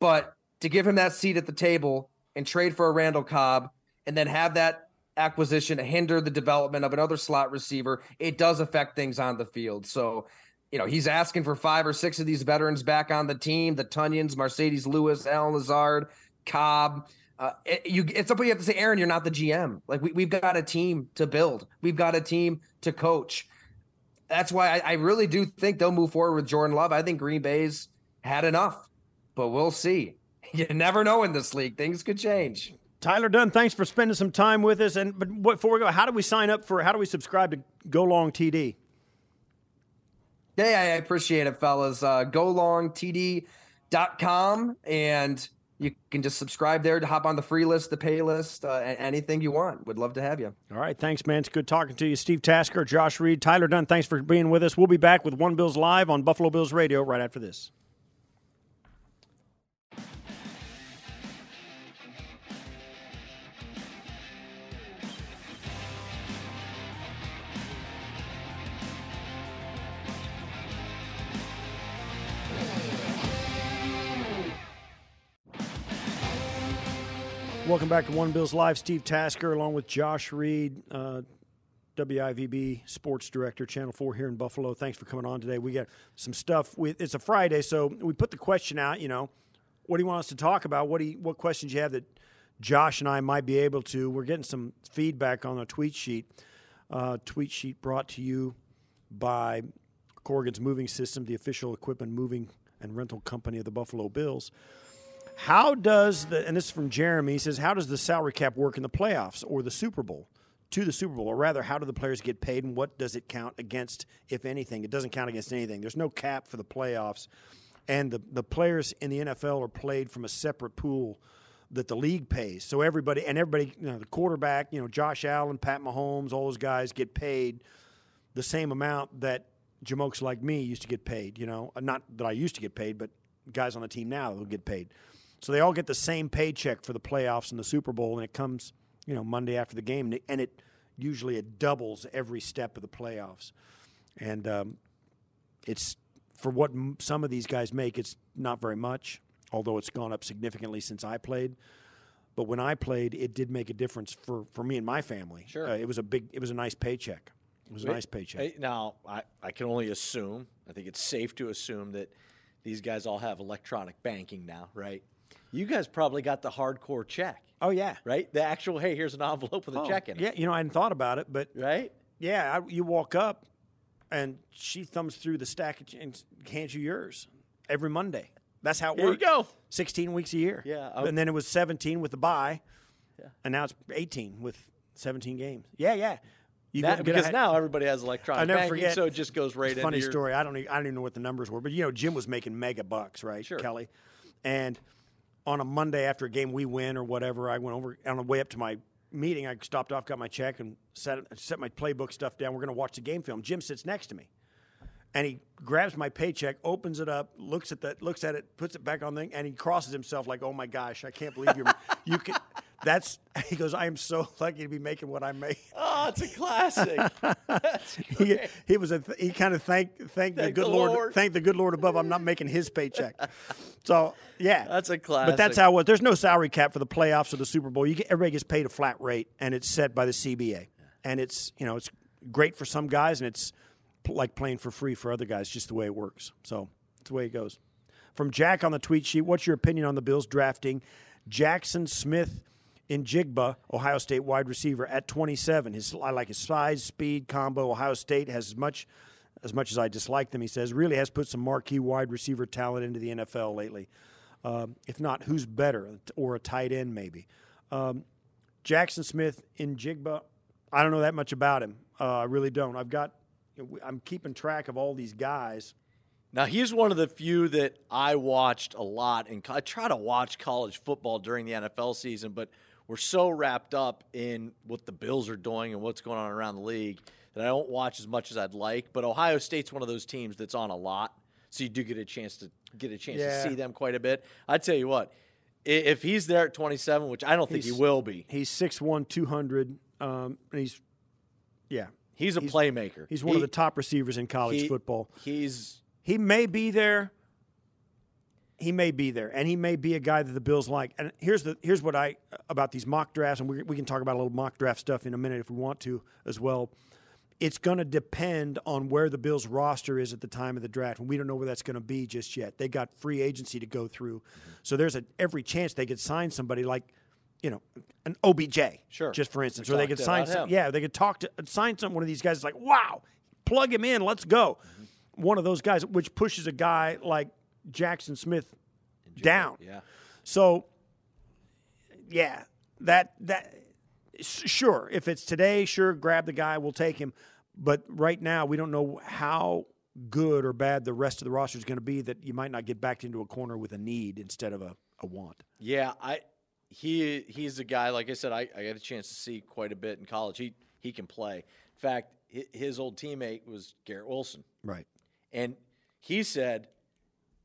but to give him that seat at the table and trade for a Randall Cobb and then have that acquisition hinder the development of another slot receiver, it does affect things on the field. So, you know, he's asking for five or six of these veterans back on the team: the Tonyans, Marcedes Lewis, Allen Lazard, Cobb. Uh, it, you, it's something you have to say, Aaron. You're not the GM. Like we, we've got a team to build. We've got a team to coach. That's why I, I really do think they'll move forward with Jordan Love. I think Green Bay's had enough, but we'll see. You never know in this league; things could change. Tyler Dunne, thanks for spending some time with us. And but before we go, how do we sign up for? How do we subscribe to Go Long TD? Hey, I appreciate it, fellas. Uh, GoLongTD.com, and you can just subscribe there to hop on the free list, the pay list, uh, anything you want. Would love to have you. All right, thanks, man. It's good talking to you, Steve Tasker, Josh Reed, Tyler Dunne, Thanks for being with us. We'll be back with One Bills live on Buffalo Bills Radio right after this. Welcome back to One Bills Live. Steve Tasker, along with Josh Reed, uh, WIVB Sports Director, Channel 4 here in Buffalo. Thanks for coming on today. We got some stuff. It's a Friday, so we put the question out, you know, what do you want us to talk about? What, do you, what questions you have that Josh and I might be able to? We're getting some feedback on a tweet sheet. Uh, tweet sheet brought to you by Corrigan's Moving System, the official equipment moving and rental company of the Buffalo Bills. How does the and this is from Jeremy he says how does the salary cap work in the playoffs or the Super Bowl? To the Super Bowl, or rather, how do the players get paid, and what does it count against, if anything? It doesn't count against anything. There's no cap for the playoffs, and the the players in the NFL are played from a separate pool that the league pays. So everybody and everybody, you know, the quarterback, you know, Josh Allen, Pat Mahomes, all those guys get paid the same amount that jamokes like me used to get paid. You know, not that I used to get paid, but guys on the team now will get paid. So they all get the same paycheck for the playoffs and the Super Bowl, and it comes, you know, Monday after the game, and it usually it doubles every step of the playoffs, and um, it's for what some of these guys make. It's not very much, although it's gone up significantly since I played. But when I played, it did make a difference for, for me and my family. Sure, uh, it was a big, it was a nice paycheck. It was a nice paycheck. Now, I, I can only assume. I think it's safe to assume that these guys all have electronic banking now, right? You guys probably got the hardcore check. Oh yeah, right. The actual hey, here's an envelope with a oh, check in it. Yeah, you know I hadn't thought about it, but right. Yeah, I, you walk up, and she thumbs through the stack and hands you yours every Monday. That's how it there works. you go. Sixteen weeks a year. Yeah, I'm, and then it was seventeen with the bye. Yeah, and now it's eighteen with seventeen games. Yeah, yeah. You that, because now everybody has electronic I never banking, forget, so it just goes right. In. Funny your... story. I don't. Even, I don't even know what the numbers were, but you know, Jim was making mega bucks, right? Sure. Kelly, and on a Monday after a game we win or whatever, I went over on the way up to my meeting. I stopped off, got my check, and set set my playbook stuff down. We're going to watch the game film. Jim sits next to me, and he grabs my paycheck, opens it up, looks at that, looks at it, puts it back on the, and he crosses himself like, "Oh my gosh, I can't believe you're you can." That's he goes. I am so lucky to be making what I make. Oh, it's a classic. he, he was a he kind of thanked thank the good the Lord, Lord. thank the good Lord above. I'm not making his paycheck. So yeah, That's a classic. But that's how it was. There's no salary cap for the playoffs or the Super Bowl. You get everybody gets paid a flat rate, and it's set by the CBA. And it's you know it's great for some guys, and it's like playing for free for other guys. Just the way it works. So it's the way it goes. From Jack on the tweet sheet, what's your opinion on the Bills drafting Jaxon Smith Njigba, Ohio State wide receiver at 27? His I like his size, speed combo. Ohio State has as much as much as I dislike them. He says really has put some marquee wide receiver talent into the NFL lately. Um, if not, who's better or a tight end maybe? Um, Jackson Smith in Jigba, I don't know that much about him. Uh, I really don't. I've got, I'm keeping track of all these guys. Now he's one of the few that I watched a lot, and I try to watch college football during the NFL season, but we're so wrapped up in what the Bills are doing and what's going on around the league that I don't watch as much as I'd like. But Ohio State's one of those teams that's on a lot, so you do get a chance to get a chance Yeah. to see them quite a bit. I tell you what, if he's there at 27, which I don't think he will be, He's 6'1", 200, um, and he's, yeah, he's a he's- playmaker. he's one He- of the top receivers in college he- football. He's He may be there. He may be there, and he may be a guy that the Bills like. And here's the here's what I about these mock drafts, and we, we can talk about a little mock draft stuff in a minute if we want to as well. It's going to depend on where the Bills roster is at the time of the draft, and we don't know where that's going to be just yet. They got free agency to go through, so there's a every chance they could sign somebody like, you know, an OBJ, Sure. just for instance, We or they could sign some, yeah, they could talk to sign some one of these guys. Like, wow, plug him in, let's go. One of those guys, which pushes a guy like Jaxon Smith down. yeah. So, yeah, that that sure. If it's today, sure, grab the guy, we'll take him. But right now, we don't know how good or bad the rest of the roster is going to be. That you might not get backed into a corner with a need instead of a, a want. Yeah, I he he's a guy. Like I said, I, I got a chance to see quite a bit in college. He he can play. In fact, his old teammate was Garrett Wilson, Right. and he said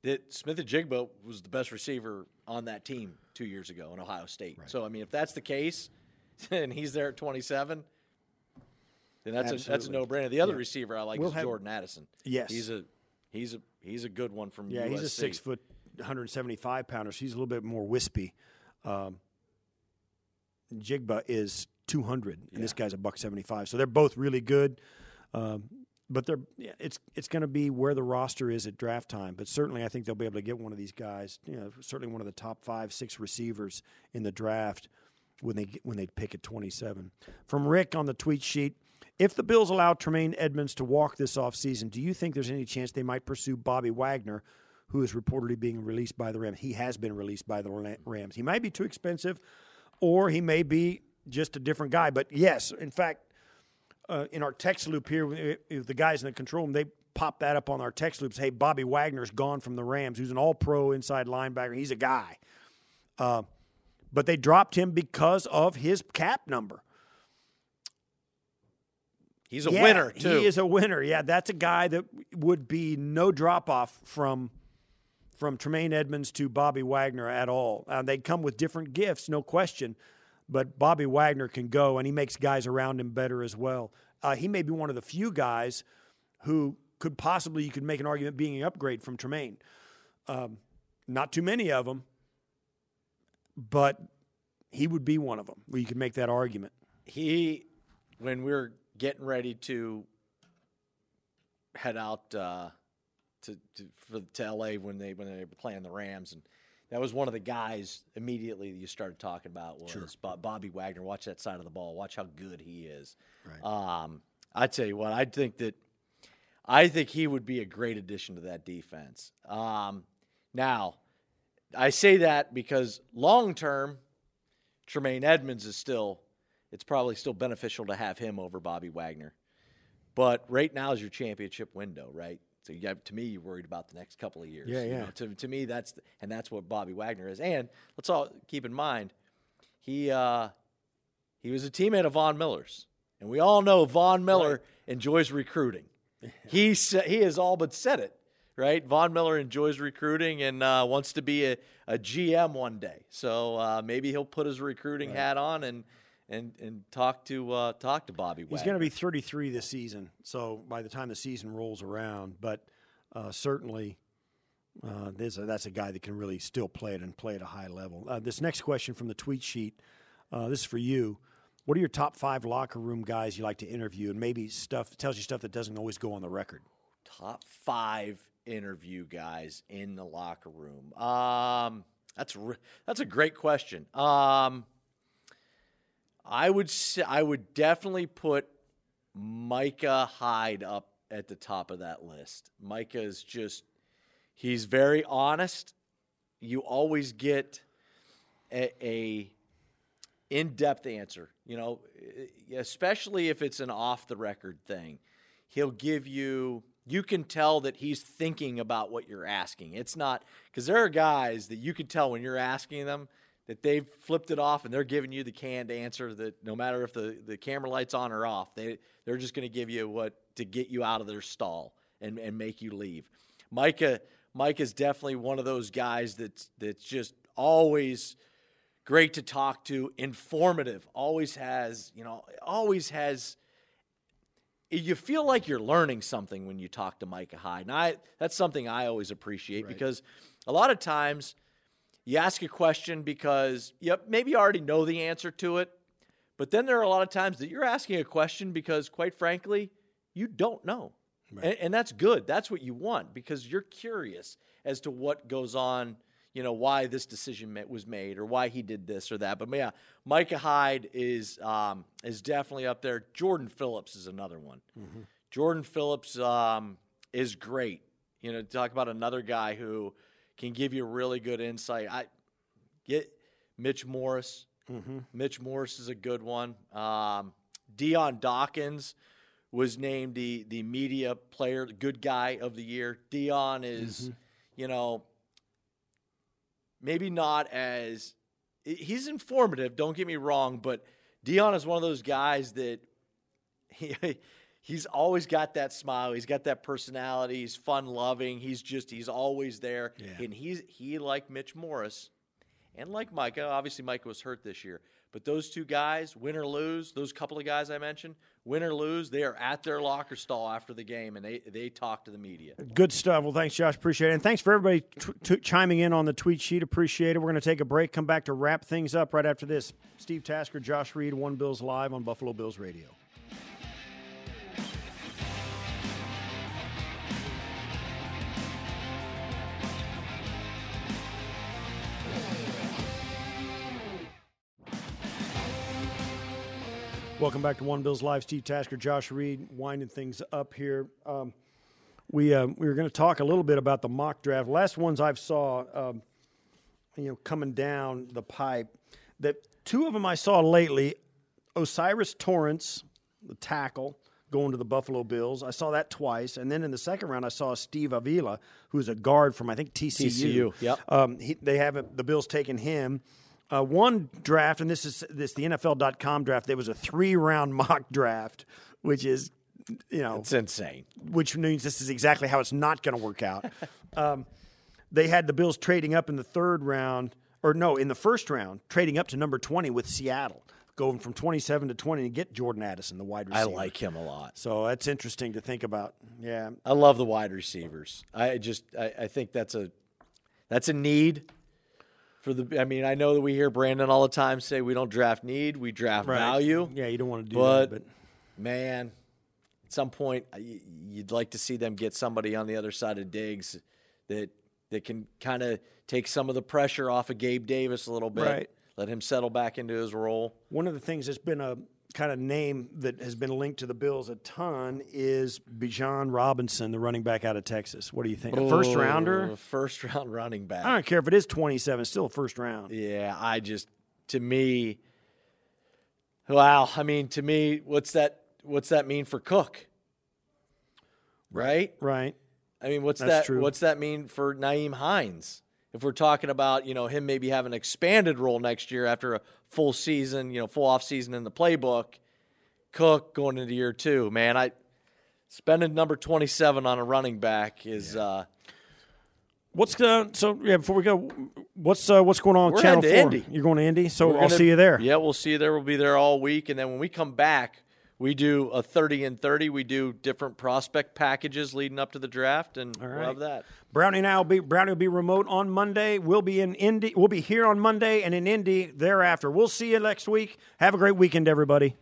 that Smith-Njigba was the best receiver on that team two years ago in Ohio State. So I mean, if that's the case, and he's there at 27, then that's a that's a no brainer. The other Yeah. receiver I like We'll is have- Jordan Addison. Yes. he's a he's a he's a good one from Yeah, he's a six foot, 175 pounder. So he's a little bit more wispy. Um, Jigba is 200, and this guy's a buck 75. So they're both really good. Um, but they're it's it's going to be where the roster is at draft time. But certainly, I think they'll be able to get one of these guys. You know, certainly one of the top five, six receivers in the draft when they when they pick at 27. From Rick on the tweet sheet, if the Bills allow Tremaine Edmunds to walk this offseason, do you think there's any chance they might pursue Bobby Wagner, who is reportedly being released by the Rams? He has been released by the Rams. He might be too expensive, or he may be just a different guy. But yes, in fact, uh, in our text loop here, the guys in the control room, they pop that up on our text loops. Hey, Bobby Wagner's gone from the Rams, who's an all pro inside linebacker. He's a guy. Uh, but they dropped him because of his cap number. He's a Yeah, winner too. He is a winner. Yeah, that's a guy that would be no drop off from from Tremaine Edmunds to Bobby Wagner at all. Uh, they come with different gifts, no question, but Bobby Wagner can go, and he makes guys around him better as well. Uh, he may be one of the few guys who could possibly you could make an argument being an upgrade from Tremaine. Um, not too many of them, but he would be one of them where you could make that argument. he when we were getting ready to head out uh, to, to for to LA when they when they were playing the Rams and that was one of the guys immediately that you started talking about was Bo- Bobby Wagner. Watch that side of the ball. Watch how good he is. Right. Um, I tell you what, I think that I think he would be a great addition to that defense. Um, now, I say that because long term, Tremaine Edmunds is still, it's probably still beneficial to have him over Bobby Wagner. But right now is your championship window, right? So you have, to me, you're worried about the next couple of years. Yeah, You yeah. know, to, to me, that's and that's what Bobby Wagner is. And let's all keep in mind, he uh, he was a teammate of Von Miller's, and we all know Von Miller enjoys recruiting. he he has all but said it right? Von Miller enjoys recruiting and uh, wants to be a, a GM one day. So uh, maybe he'll put his recruiting right. hat on and and and talk to uh, talk to Bobby. He's going to be 33 this season. So by the time the season rolls around, but uh, certainly. Uh, a, that's a guy that can really still play it and play at a high level. Uh, this next question from the tweet sheet, this is for you. What are your top five locker room guys you like to interview, and maybe stuff tells you stuff that doesn't always go on the record? Top five interview guys in the locker room? Um, that's re- that's a great question. Um, I would I would definitely put Micah Hyde up at the top of that list. Micah is just he's very honest. You always get a, a in-depth answer, you know, especially if it's an off the record thing. He'll give you you can tell that he's thinking about what you're asking. It's not because there are guys that you can tell when you're asking them that they've flipped it off and they're giving you the canned answer that no matter if the, the camera light's on or off, they, they're just going to give you what to get you out of their stall and, and make you leave. Micah, Mike is definitely one of those guys that's, that's just always great to talk to, informative, always has, you know, always has you feel like you're learning something when you talk to Micah Hyde. And I, that's something I always appreciate right. because a lot of times you ask a question because yep, maybe you already know the answer to it. But then there are a lot of times that you're asking a question because, quite frankly, you don't know. Right. And, and that's good. That's what you want because you're curious as to what goes on you know why this decision was made or why he did this or that. But yeah, Micah Hyde is um, is definitely up there. Jordan Phillips is another one. Mm-hmm. Jordan Phillips um, is great. You know, talk about another guy who can give you really good insight. I get Mitch Morse. Mm-hmm. Mitch Morse is a good one. Um, Dion Dawkins was named the the media player, good guy of the year. Dion is, mm-hmm. you know, maybe not as he's informative. Don't get me wrong, but Dion is one of those guys that he he's always got that smile. He's got that personality. He's fun loving. He's just he's always there. Yeah. And he's he like Mitch Morse and like Micah. Uh, obviously, Micah was hurt this year, but those two guys, win or lose, those couple of guys I mentioned, win or lose, they are at their locker stall after the game and they, they talk to the media. Good stuff. Well, thanks, Josh. Appreciate it. And thanks for everybody t- t- chiming in on the tweet sheet. Appreciate it. We're going to take a break, come back to wrap things up right after this. Steve Tasker, Josh Reed, One Bills Live on Buffalo Bills Radio. Welcome back to One Bills Live. Steve Tasker, Josh Reed, winding things up here. Um, we uh, we were going to talk a little bit about the mock draft. Last ones I've saw, um, you know, coming down the pipe. That two of them I saw lately. O'Cyrus Torrence, the tackle, going to the Buffalo Bills. I saw that twice, and then in the second round, I saw Steve Avila, who's a guard from I think TCU. TCU, yep. Um, he, they haven't the Bills taking him uh, one draft, and this is this the NFL.com draft. There was a three round mock draft, which is you know it's insane. Which means this is exactly how it's not going to work out. um, they had the Bills trading up in the third round, or no, in the first round, trading up to number twenty with Seattle going from 27 to 20 to get Jordan Addison, the wide receiver. I like him a lot. So that's interesting to think about. Yeah. I love the wide receivers. I just I, I think that's a that's a need for the. I mean, I know that we hear Brandon all the time say we don't draft need, we draft right. value. Yeah, you don't want to do but, that. But man, at some point, you'd like to see them get somebody on the other side of Diggs that that can kind of take some of the pressure off of Gabe Davis a little bit. Right. Let him settle back into his role. One of the things that's been a kind of name that has been linked to the Bills a ton is Bijan Robinson, the running back out of Texas. What do you think? A first rounder? First round running back. I don't care if it is 27, still a first round. Yeah, I just to me wow, I mean to me what's that what's that mean for Cook? Right? Right. I mean, what's That's that true. what's that mean for Nyheim Hines? if we're talking about you know him maybe having an expanded role next year after a full season, you know, full off season in the playbook, Cook going into year two, man, I spending number twenty seven on a running back is. Yeah. Uh, What's uh, so yeah? Before we go, what's uh, what's going on? with We're Channel Four. Indy. You're going to Indy, so We're I'll gonna- see you there. Yeah, we'll see you there. We'll be there all week, and then when we come back, we do a thirty and thirty. We do different prospect packages leading up to the draft, and right. we'll have that. Brownie and I will be Brownie will be remote on Monday. We'll be in Indy. We'll be here on Monday and in Indy thereafter. We'll see you next week. Have a great weekend, everybody.